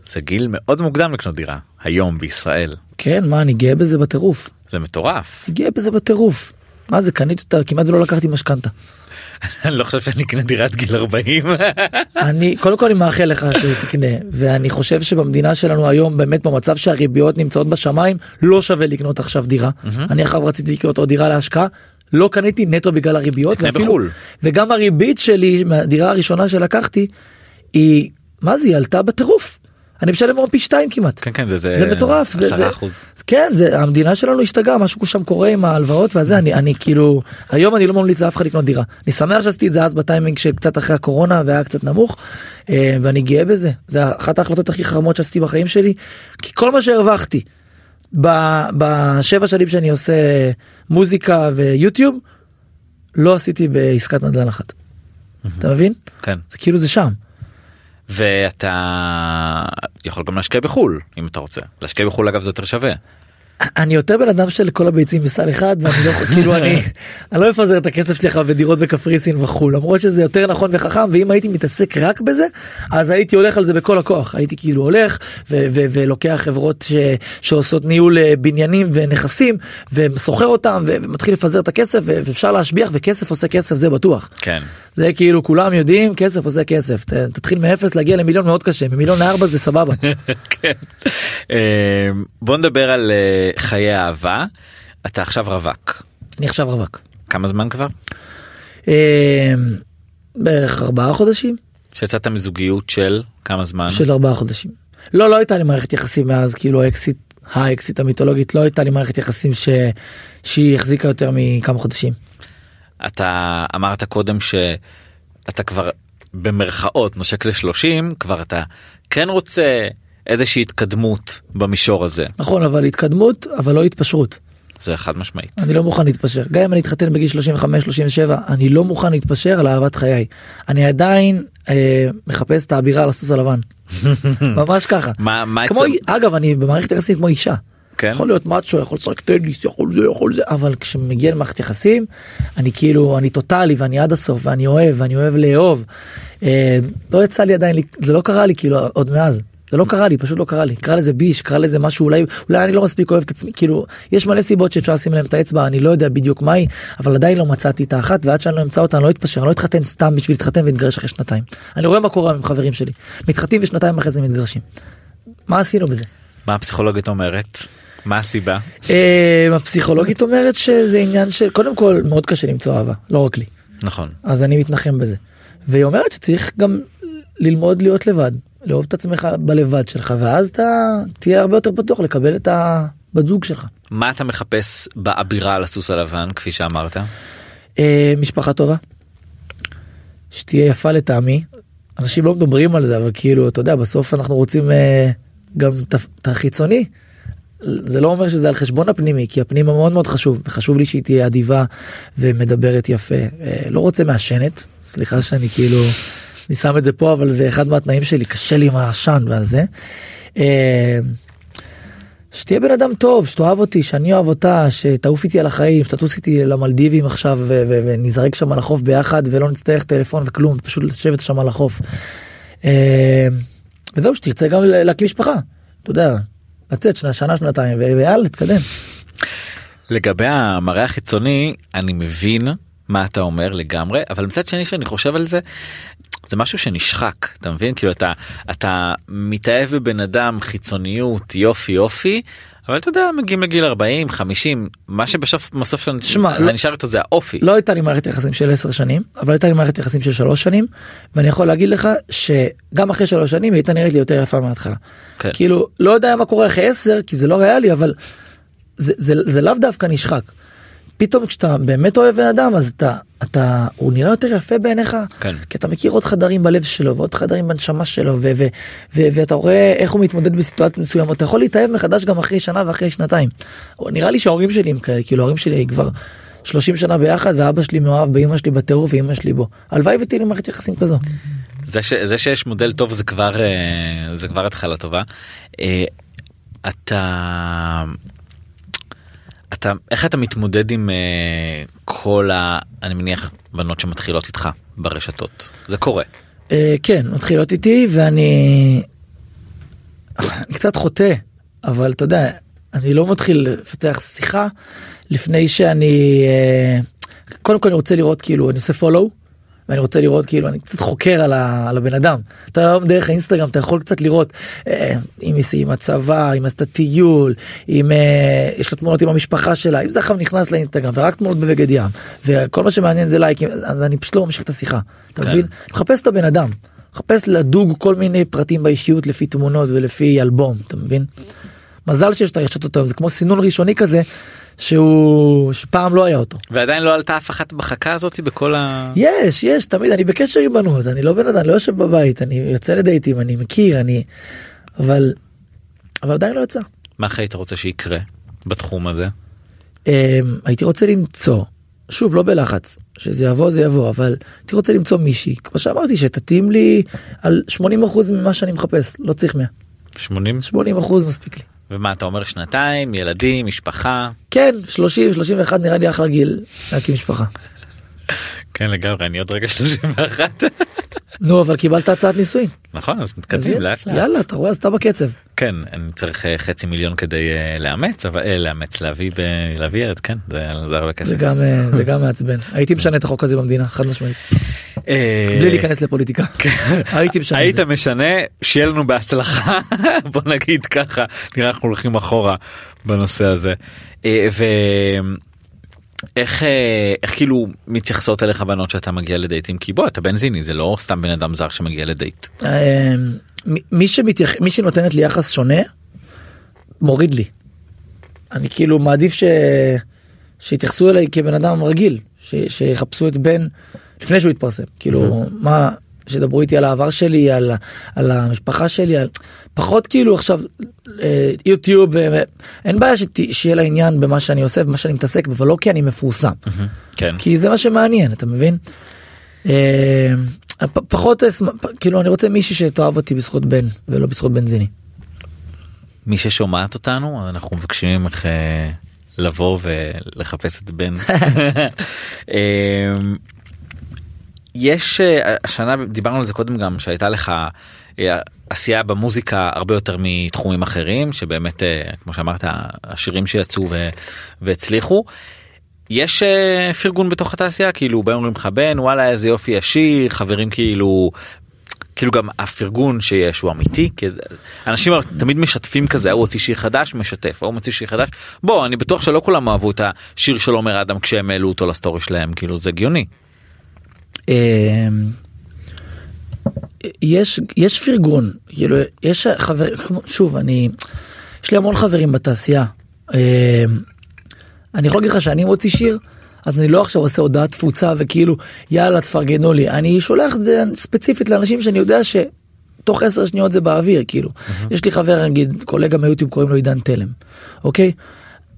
זה גיל מאוד מוקדם לקנות דירה היום בישראל. כן מה אני גאה בזה בטירוף. זה מטורף. אני גאה בזה בטירוף. מה זה קניתי אותה? כמעט ולא לקחתי משכנתה. אני לא חושב שאני אקנה דירת גיל 40 אני קודם כל אני מאחל לך שתקנה ואני חושב שבמדינה שלנו היום באמת במצב שהריביות נמצאות בשמיים לא שווה לקנות עכשיו דירה. אני עכשיו רציתי לקנות עוד דירה להשקעה לא קניתי נטו בגלל הריביות תקנה בחו"ל. וגם הריבית שלי מהדירה הראשונה שלקחתי היא מה זה היא עלתה בטירוף. אני משלם היום פי שתיים כמעט. כן כן זה זה זה מטורף זה, זה 10%. כן זה המדינה שלנו השתגעה משהו שם קורה עם ההלוואות והזה אני אני כאילו היום אני לא ממליץ לאף אחד לקנות דירה אני שמח שעשיתי את זה אז בטיימינג של קצת אחרי הקורונה והיה קצת נמוך אה, ואני גאה בזה זה אחת ההחלטות הכי חכמות שעשיתי בחיים שלי כי כל מה שהרווחתי בשבע שנים שאני עושה מוזיקה ויוטיוב לא עשיתי בעסקת נדל"ן אחת. אתה מבין? כן זה כאילו זה שם. ואתה יכול גם להשקיע בחו"ל אם אתה רוצה להשקיע בחו"ל אגב זה יותר שווה. אני יותר בן אדם של כל הביצים בסל אחד ואני לא כאילו אני אני לא אפזר את הכסף שלך בדירות בקפריסין וכו' למרות שזה יותר נכון וחכם ואם הייתי מתעסק רק בזה אז הייתי הולך על זה בכל הכוח הייתי כאילו הולך ו- ו- ולוקח חברות ש- שעושות ניהול אה, בניינים ונכסים וסוחר אותם ומתחיל לפזר את הכסף ואפשר להשביח וכסף עושה כסף זה בטוח כן. זה כאילו כולם יודעים כסף עושה כסף ת- תתחיל מאפס להגיע למיליון מאוד קשה ממיליון לארבע זה סבבה. כן. אה, בוא נדבר על אה, חיי אהבה. אתה עכשיו רווק. אני עכשיו רווק. כמה זמן כבר? אה, בערך ארבעה חודשים. שיצאת מזוגיות של כמה זמן? של ארבעה חודשים. לא לא הייתה לי מערכת יחסים מאז כאילו האקסיט האקסיט המיתולוגית לא הייתה לי מערכת יחסים ש... שהיא החזיקה יותר מכמה חודשים. אתה אמרת קודם שאתה כבר במרכאות נושק ל-30 כבר אתה כן רוצה איזושהי התקדמות במישור הזה נכון אבל התקדמות אבל לא התפשרות. זה חד משמעית. אני לא מוכן להתפשר גם אם אני אתחתן בגיל 35 37 אני לא מוכן להתפשר על אהבת חיי. אני עדיין אה, מחפש את האבירה על הסוס הלבן. ממש ככה. מה מה כמו אצל- אגב אני במערכת יחסים כמו אישה. כן? יכול להיות מאצ'ו יכול לשחק טניס יכול זה יכול זה אבל כשמגיע למערכת יחסים אני כאילו אני טוטאלי ואני עד הסוף ואני אוהב ואני אוהב לאהוב. אה, לא יצא לי עדיין זה לא קרה לי כאילו עוד מאז. זה לא קרה לי פשוט לא קרה לי קרא לזה ביש קרא לזה משהו אולי אולי אני לא מספיק אוהב את עצמי כאילו יש מלא סיבות שאפשר לשים להם את האצבע אני לא יודע בדיוק מהי אבל עדיין לא מצאתי את האחת ועד שאני לא אמצא אותה אני לא אתפשר אני לא אתחתן סתם בשביל להתחתן ולהתגרש אחרי שנתיים אני רואה מה קורה עם חברים שלי מתחתנים ושנתיים אחרי זה מתגרשים. מה עשינו בזה? מה הפסיכולוגית אומרת? מה הסיבה? אה, הפסיכולוגית אומרת שזה עניין של קודם כל מאוד קשה למצוא אהבה לא רק לי נכון. אז אני מתנחם בזה. והיא אומרת שצריך גם ללמוד להיות לבד לאהוב את עצמך בלבד שלך ואז אתה תהיה הרבה יותר פתוח לקבל את הבת זוג שלך. מה אתה מחפש באבירה על הסוס הלבן כפי שאמרת? אה, משפחה טובה. שתהיה יפה לטעמי. אנשים לא מדברים על זה אבל כאילו אתה יודע בסוף אנחנו רוצים אה, גם את החיצוני. זה לא אומר שזה על חשבון הפנימי כי הפנימי מאוד מאוד חשוב וחשוב לי שהיא תהיה אדיבה ומדברת יפה אה, לא רוצה מעשנת סליחה שאני כאילו אני שם את זה פה אבל זה אחד מהתנאים שלי קשה לי עם העשן והזה. אה, שתהיה בן אדם טוב שתאהב אותי שאני אוהב אותה שתעוף איתי על החיים שתטוס איתי למלדיבים עכשיו ונזרק שם על החוף ביחד ולא נצטרך טלפון וכלום פשוט לשבת שם על החוף. אה, וזהו שתרצה גם להקים משפחה אתה יודע לצאת שנה שנה שנתיים ויאללה תתקדם. לגבי המראה החיצוני אני מבין מה אתה אומר לגמרי אבל מצד שני שאני חושב על זה זה משהו שנשחק אתה מבין כאילו אתה אתה מתאהב בבן אדם חיצוניות יופי יופי אבל אתה יודע מגיעים לגיל 40 50 מה שבסוף בסוף שמע, לא- נשאר איתו זה האופי לא הייתה לי מערכת יחסים של 10 שנים אבל הייתה לי מערכת יחסים של 3 שנים ואני יכול להגיד לך שגם אחרי 3 שנים היא הייתה נראית לי יותר יפה מההתחלה. כן. כאילו לא יודע מה קורה אחרי 10 כי זה לא ריאלי אבל זה, זה, זה לאו דווקא נשחק. פתאום כשאתה באמת אוהב בן אדם אז אתה אתה הוא נראה יותר יפה בעיניך כן. כי אתה מכיר עוד חדרים בלב שלו ועוד חדרים בנשמה שלו ו- ו- ו- ואתה רואה איך הוא מתמודד בסיטואציות מסוימות אתה יכול להתאהב מחדש גם אחרי שנה ואחרי שנתיים. נראה לי שההורים שלי הם כאלה כאילו ההורים שלי כבר 30 שנה ביחד ואבא שלי מאוהב באמא שלי בטירוף ואמא שלי בו הלוואי ותהיה לי מערכת יחסים כזו. זה, ש, זה שיש מודל טוב זה כבר אה, זה כבר התחלה טובה. אה, אתה אתה איך אתה מתמודד עם אה, כל ה... אני מניח בנות שמתחילות איתך ברשתות זה קורה. אה, כן מתחילות איתי ואני אני קצת חוטא אבל אתה יודע אני לא מתחיל לפתח שיחה לפני שאני אה, קודם כל אני רוצה לראות כאילו אני עושה follow ואני רוצה לראות כאילו אני קצת חוקר על, ה, על הבן אדם אתה היום דרך האינסטגרם אתה יכול קצת לראות אה, אם היא עם הצבא אם עשתה טיול אם אה, יש לה תמונות עם המשפחה שלה אם זה עכשיו נכנס לאינסטגרם ורק תמונות בבגד ים וכל מה שמעניין זה לייקים אז אני פשוט לא ממשיך את השיחה אתה כן. מבין מחפש את הבן אדם מחפש לדוג כל מיני פרטים באישיות לפי תמונות ולפי אלבום אתה מבין. מזל שיש את הרשתות היום זה כמו סינון ראשוני כזה שהוא שפעם לא היה אותו. ועדיין לא עלתה אף אחת בחכה הזאת בכל ה... יש יש תמיד אני בקשר עם בנות אני לא בן אדם לא יושב בבית אני יוצא לדייטים אני מכיר אני אבל אבל עדיין לא יצא. מה אחרי היית רוצה שיקרה בתחום הזה? אמ, הייתי רוצה למצוא שוב לא בלחץ שזה יבוא זה יבוא אבל הייתי רוצה למצוא מישהי כמו שאמרתי שתתאים לי על 80% ממה שאני מחפש לא צריך 100 80 80% מספיק לי. ומה אתה אומר שנתיים ילדים משפחה כן 30 31 נראה לי אחלה גיל להקים משפחה. כן לגמרי אני עוד רגע 31 נו אבל קיבלת הצעת נישואין. נכון אז מתקדמים לאט לאט. יאללה אתה רואה אז אתה בקצב. כן אני צריך אה, חצי מיליון כדי אה, לאמץ אבל אה, לאמץ להביא להביא ילד כן זה הרבה כסף. זה גם זה גם מעצבן הייתי משנה את החוק הזה במדינה חד משמעית בלי להיכנס לפוליטיקה הייתי משנה היית. משנה שיהיה לנו בהצלחה בוא נגיד ככה נראה אנחנו הולכים אחורה בנושא הזה. ואיך אה, איך כאילו מתייחסות אליך בנות שאתה מגיע לדייטים כי בוא אתה בנזיני זה לא סתם בן אדם זר שמגיע לדייט. אה, מי שמתייח... מי שנותנת לי יחס שונה מוריד לי. אני כאילו מעדיף ש... שיתייחסו אליי כבן אדם רגיל ש... שיחפשו את בן לפני שהוא יתפרסם כאילו מה שידברו איתי על העבר שלי על, על המשפחה שלי על פחות כאילו עכשיו אה, יוטיוב אה, אין בעיה שת... שיהיה לה עניין במה שאני עושה במה שאני מתעסק בו, אבל לא כי אני מפורסם כן. כי זה מה שמעניין אתה מבין. אה, פ- פחות פ- כאילו אני רוצה מישהי שתאהב אותי בזכות בן ולא בזכות בנזיני. מי ששומעת אותנו אנחנו מבקשים ממך אה, לבוא ולחפש את בן. יש אה, השנה דיברנו על זה קודם גם שהייתה לך אה, עשייה במוזיקה הרבה יותר מתחומים אחרים שבאמת אה, כמו שאמרת השירים שיצאו והצליחו. יש פרגון בתוך התעשייה כאילו באים אומרים לך בן וואלה איזה יופי השיר חברים כאילו כאילו גם הפרגון שיש הוא אמיתי כי אנשים תמיד משתפים כזה הוא הוציא שיר חדש משתף הוא מוציא שיר חדש בוא אני בטוח שלא כולם אהבו את השיר של עומר אדם כשהם העלו אותו לסטורי שלהם כאילו זה הגיוני. אה, יש יש פרגון כאילו יש חבר שוב אני יש לי המון חברים בתעשייה. אה, אני יכול להגיד לך שאני מוציא שיר אז אני לא עכשיו עושה הודעת תפוצה וכאילו יאללה תפרגנו לי אני שולח את זה ספציפית לאנשים שאני יודע שתוך 10 שניות זה באוויר כאילו יש לי חבר נגיד קולגה מיוטיוב קוראים לו עידן תלם אוקיי.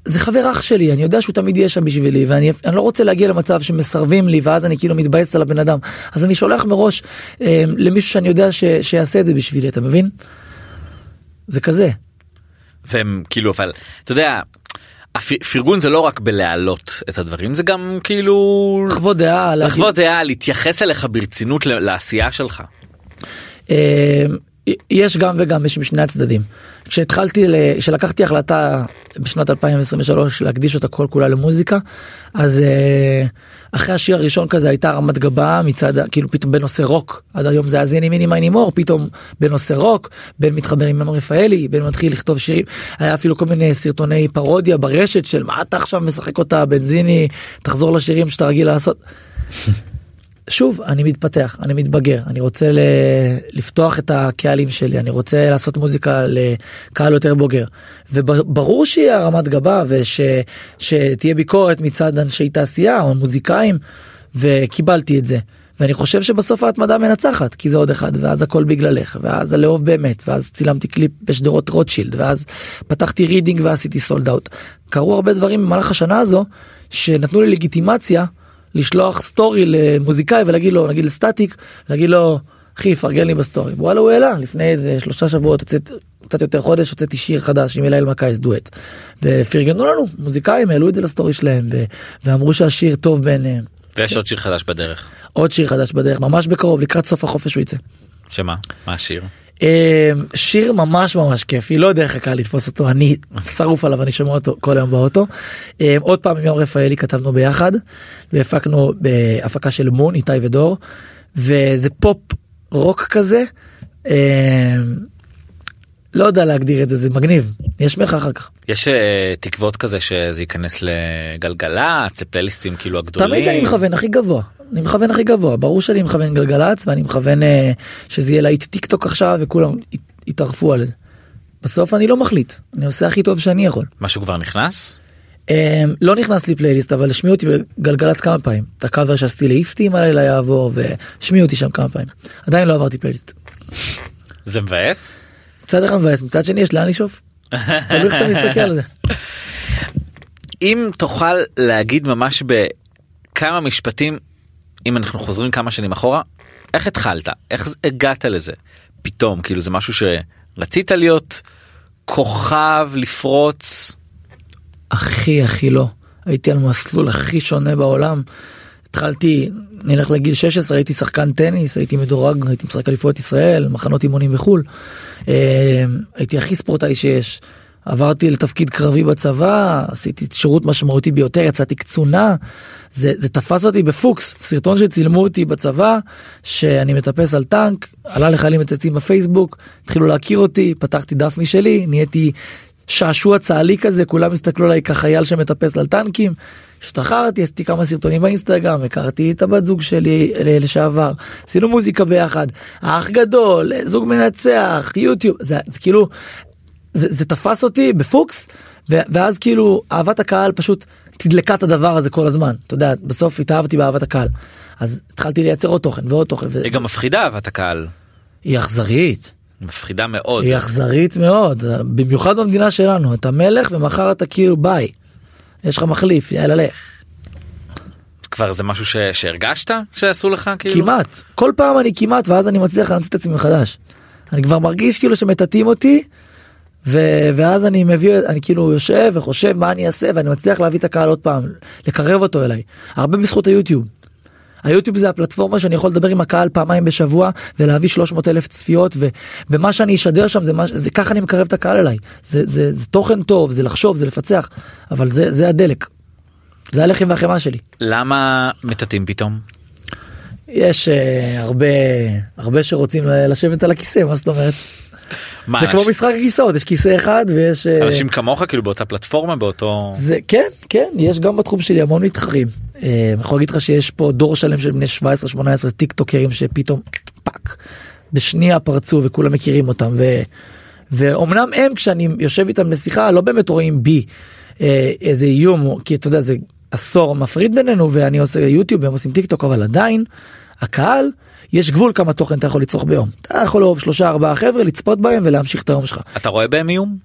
זה חבר אח שלי אני יודע שהוא תמיד יהיה שם בשבילי ואני אני לא רוצה להגיע למצב שמסרבים לי ואז אני כאילו מתבאס על הבן אדם אז אני שולח מראש אה, למישהו שאני יודע ש, שיעשה את זה בשבילי אתה מבין? זה כזה. והם כאילו אבל אתה יודע. פרגון זה לא רק בלהעלות את הדברים זה גם כאילו לחוות דעה להגיד- לחוות דעה להתייחס אליך ברצינות לעשייה שלך. יש גם וגם יש משני הצדדים. כשהתחלתי כשלקחתי החלטה בשנת 2023 להקדיש אותה כל כולה למוזיקה אז אה, אחרי השיר הראשון כזה הייתה רמת גבה מצד כאילו פתאום בנושא רוק עד היום זה היה זיני מיני מייני מור פתאום בנושא רוק בין מתחבר עם אמר רפאלי בין מתחיל לכתוב שירים היה אפילו כל מיני סרטוני פרודיה ברשת של מה אתה עכשיו משחק אותה בנזיני תחזור לשירים שאתה רגיל לעשות. שוב אני מתפתח אני מתבגר אני רוצה. לפתוח את הקהלים שלי אני רוצה לעשות מוזיקה לקהל יותר בוגר וברור שיהיה הרמת גבה ושתהיה ביקורת מצד אנשי תעשייה או מוזיקאים וקיבלתי את זה. ואני חושב שבסוף ההתמדה מנצחת כי זה עוד אחד ואז הכל בגללך ואז הלאהוב באמת ואז צילמתי קליפ בשדרות רוטשילד ואז פתחתי רידינג ועשיתי sold out. קרו הרבה דברים במהלך השנה הזו שנתנו לי לגיטימציה לשלוח סטורי למוזיקאי ולהגיד לו נגיד לסטטיק להגיד לו אחי פרגן לי בסטורי וואלה הוא העלה לפני איזה שלושה שבועות הוצאת קצת יותר חודש הוצאתי שיר חדש עם אליל מקייס דואט ופרגנו לנו מוזיקאים העלו את זה לסטורי שלהם ו- ואמרו שהשיר טוב בעיניהם ויש עוד שיר חדש בדרך. עוד שיר חדש בדרך ממש בקרוב לקראת סוף החופש הוא יצא. שמה? מה השיר? אה, שיר ממש ממש כיפי לא יודע איך הקהל לתפוס אותו אני שרוף עליו אני שומע אותו כל היום באוטו. אה, עוד פעם עם יום רפאלי כתבנו ביחד והפקנו בהפקה של מון איתי ודור וזה פופ רוק כזה. לא יודע להגדיר את זה זה מגניב יש ממך אחר כך. יש אה, תקוות כזה שזה ייכנס לגלגלצ לפלייליסטים כאילו הגדולים. תמיד אני מכוון הכי גבוה אני מכוון הכי גבוה ברור שאני מכוון גלגלצ ואני מכוון אה, שזה יהיה להיט טיק טוק עכשיו וכולם יטרפו על זה. בסוף אני לא מחליט אני עושה הכי טוב שאני יכול. משהו כבר נכנס? אה, לא נכנס לי פלייליסט אבל השמיעו אותי בגלגלצ כמה פעמים את הקאבר שעשיתי לאיפטי אם הלילה יעבור והשמיעו אותי שם כמה פעמים עדיין לא עברתי פלייליסט. זה מבאס? מצד אחד מבאס מצד שני יש לאן לשאוף. תלוי איך אתה מסתכל על זה. אם תוכל להגיד ממש בכמה משפטים אם אנחנו חוזרים כמה שנים אחורה איך התחלת איך הגעת לזה פתאום כאילו זה משהו שרצית להיות כוכב לפרוץ הכי הכי לא הייתי על מסלול הכי שונה בעולם. התחלתי נלך לגיל 16 הייתי שחקן טניס הייתי מדורג הייתי משחק אליפויות ישראל מחנות אימונים בחול. אה, הייתי הכי ספורטאי שיש. עברתי לתפקיד קרבי בצבא עשיתי שירות משמעותי ביותר יצאתי קצונה זה, זה תפס אותי בפוקס סרטון שצילמו אותי בצבא שאני מטפס על טנק עלה לחיילים מצייצים בפייסבוק התחילו להכיר אותי פתחתי דף משלי נהייתי שעשוע צה"לי כזה כולם הסתכלו עליי כחייל שמטפס על טנקים. השתחררתי עשיתי כמה סרטונים באינסטגרם הכרתי את הבת זוג שלי אה, לשעבר. עשינו מוזיקה ביחד. האח גדול זוג מנצח יוטיוב. זה, זה כאילו זה, זה תפס אותי בפוקס ו- ואז כאילו אהבת הקהל פשוט תדלקה את הדבר הזה כל הזמן. אתה יודע בסוף התאהבתי באהבת הקהל. אז התחלתי לייצר עוד תוכן ועוד תוכן ו- היא גם מפחידה אהבת הקהל. היא אכזרית מפחידה מאוד היא אכזרית מאוד במיוחד במדינה שלנו אתה מלך ומחר אתה כאילו ביי. יש לך מחליף יאללה לך כבר זה משהו ש... שהרגשת שעשו לך כאילו כמעט כל פעם אני כמעט ואז אני מצליח להמציא את עצמי מחדש. אני כבר מרגיש כאילו שמטאטאים אותי ו- ואז אני מביא אני כאילו יושב וחושב מה אני אעשה ואני מצליח להביא את הקהל עוד פעם לקרב אותו אליי הרבה בזכות היוטיוב. היוטיוב זה הפלטפורמה שאני יכול לדבר עם הקהל פעמיים בשבוע ולהביא 300 אלף צפיות ו- ומה שאני אשדר שם זה מה זה ככה אני מקרב את הקהל אליי זה, זה, זה תוכן טוב זה לחשוב זה לפצח אבל זה זה הדלק. זה הלחם והחמאה שלי. למה מטאטאים פתאום יש uh, הרבה הרבה שרוצים לשבת על הכיסא מה זאת אומרת מה, זה כמו אנש- משחק הכיסאות יש כיסא אחד ויש אה, אנשים כמוך כאילו באותה פלטפורמה באותו זה כן כן יש גם בתחום שלי המון מתחרים. אה, אני יכול להגיד לך שיש פה דור שלם של בני 17 18 טיק טוקרים שפתאום fuck בשנייה פרצו וכולם מכירים אותם ו, ואומנם הם כשאני יושב איתם לשיחה לא באמת רואים בי אה, איזה איום כי אתה יודע זה עשור מפריד בינינו ואני עושה יוטיוב הם עושים טיק טוק אבל עדיין הקהל יש גבול כמה תוכן אתה יכול לצרוך ביום אתה יכול לאהוב שלושה ארבעה חבר'ה לצפות בהם ולהמשיך את היום שלך אתה רואה בהם איום?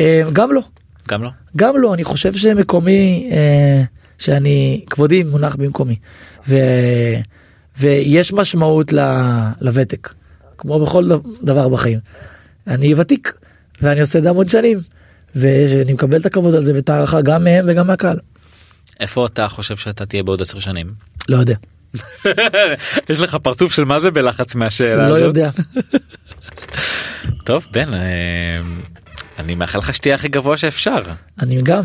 אה, גם לא גם לא. גם לא אני חושב שמקומי אה, שאני כבודי מונח במקומי ו, ויש משמעות ל, לוותק כמו בכל דבר בחיים. אני ותיק ואני עושה את זה המון שנים ואני מקבל את הכבוד על זה ואת הערכה גם מהם וגם מהקהל. איפה אתה חושב שאתה תהיה בעוד עשר שנים? לא יודע יש לך פרצוף של מה זה בלחץ מהשאלה לא הזאת. יודע טוב בן אה, אני מאחל לך שתהיה הכי גבוה שאפשר. אני גם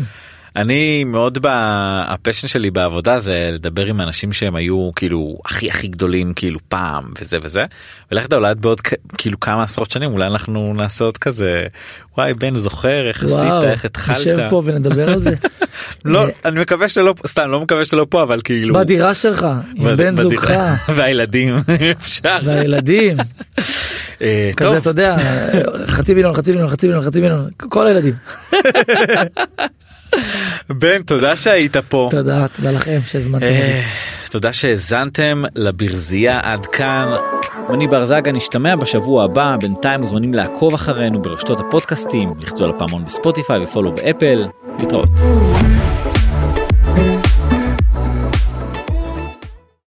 אני מאוד בפשן שלי בעבודה זה לדבר עם אנשים שהם היו כאילו הכי הכי גדולים כאילו פעם וזה וזה ולך תדע אולי בעוד כאילו כמה עשרות שנים אולי אנחנו נעשה עוד כזה וואי בן זוכר איך עשית וואו איך התחלת. נשב פה ונדבר על זה. לא אה, אני מקווה שלא סתם לא מקווה שלא פה אבל כאילו בדירה שלך עם בן. זוגך. והילדים אפשר. והילדים. אה, כזה אתה יודע חצי מיליון חצי מיליון חצי מיליון חצי מיליון כל הילדים בן תודה שהיית פה. תודה תודה לכם שהזמנתם. אה, תודה שהאזנתם לברזייה עד כאן. אני בר זגה נשתמע בשבוע הבא בינתיים מוזמנים לעקוב אחרינו ברשתות הפודקאסטים לחצו על הפעמון בספוטיפיי ופולו באפל להתראות.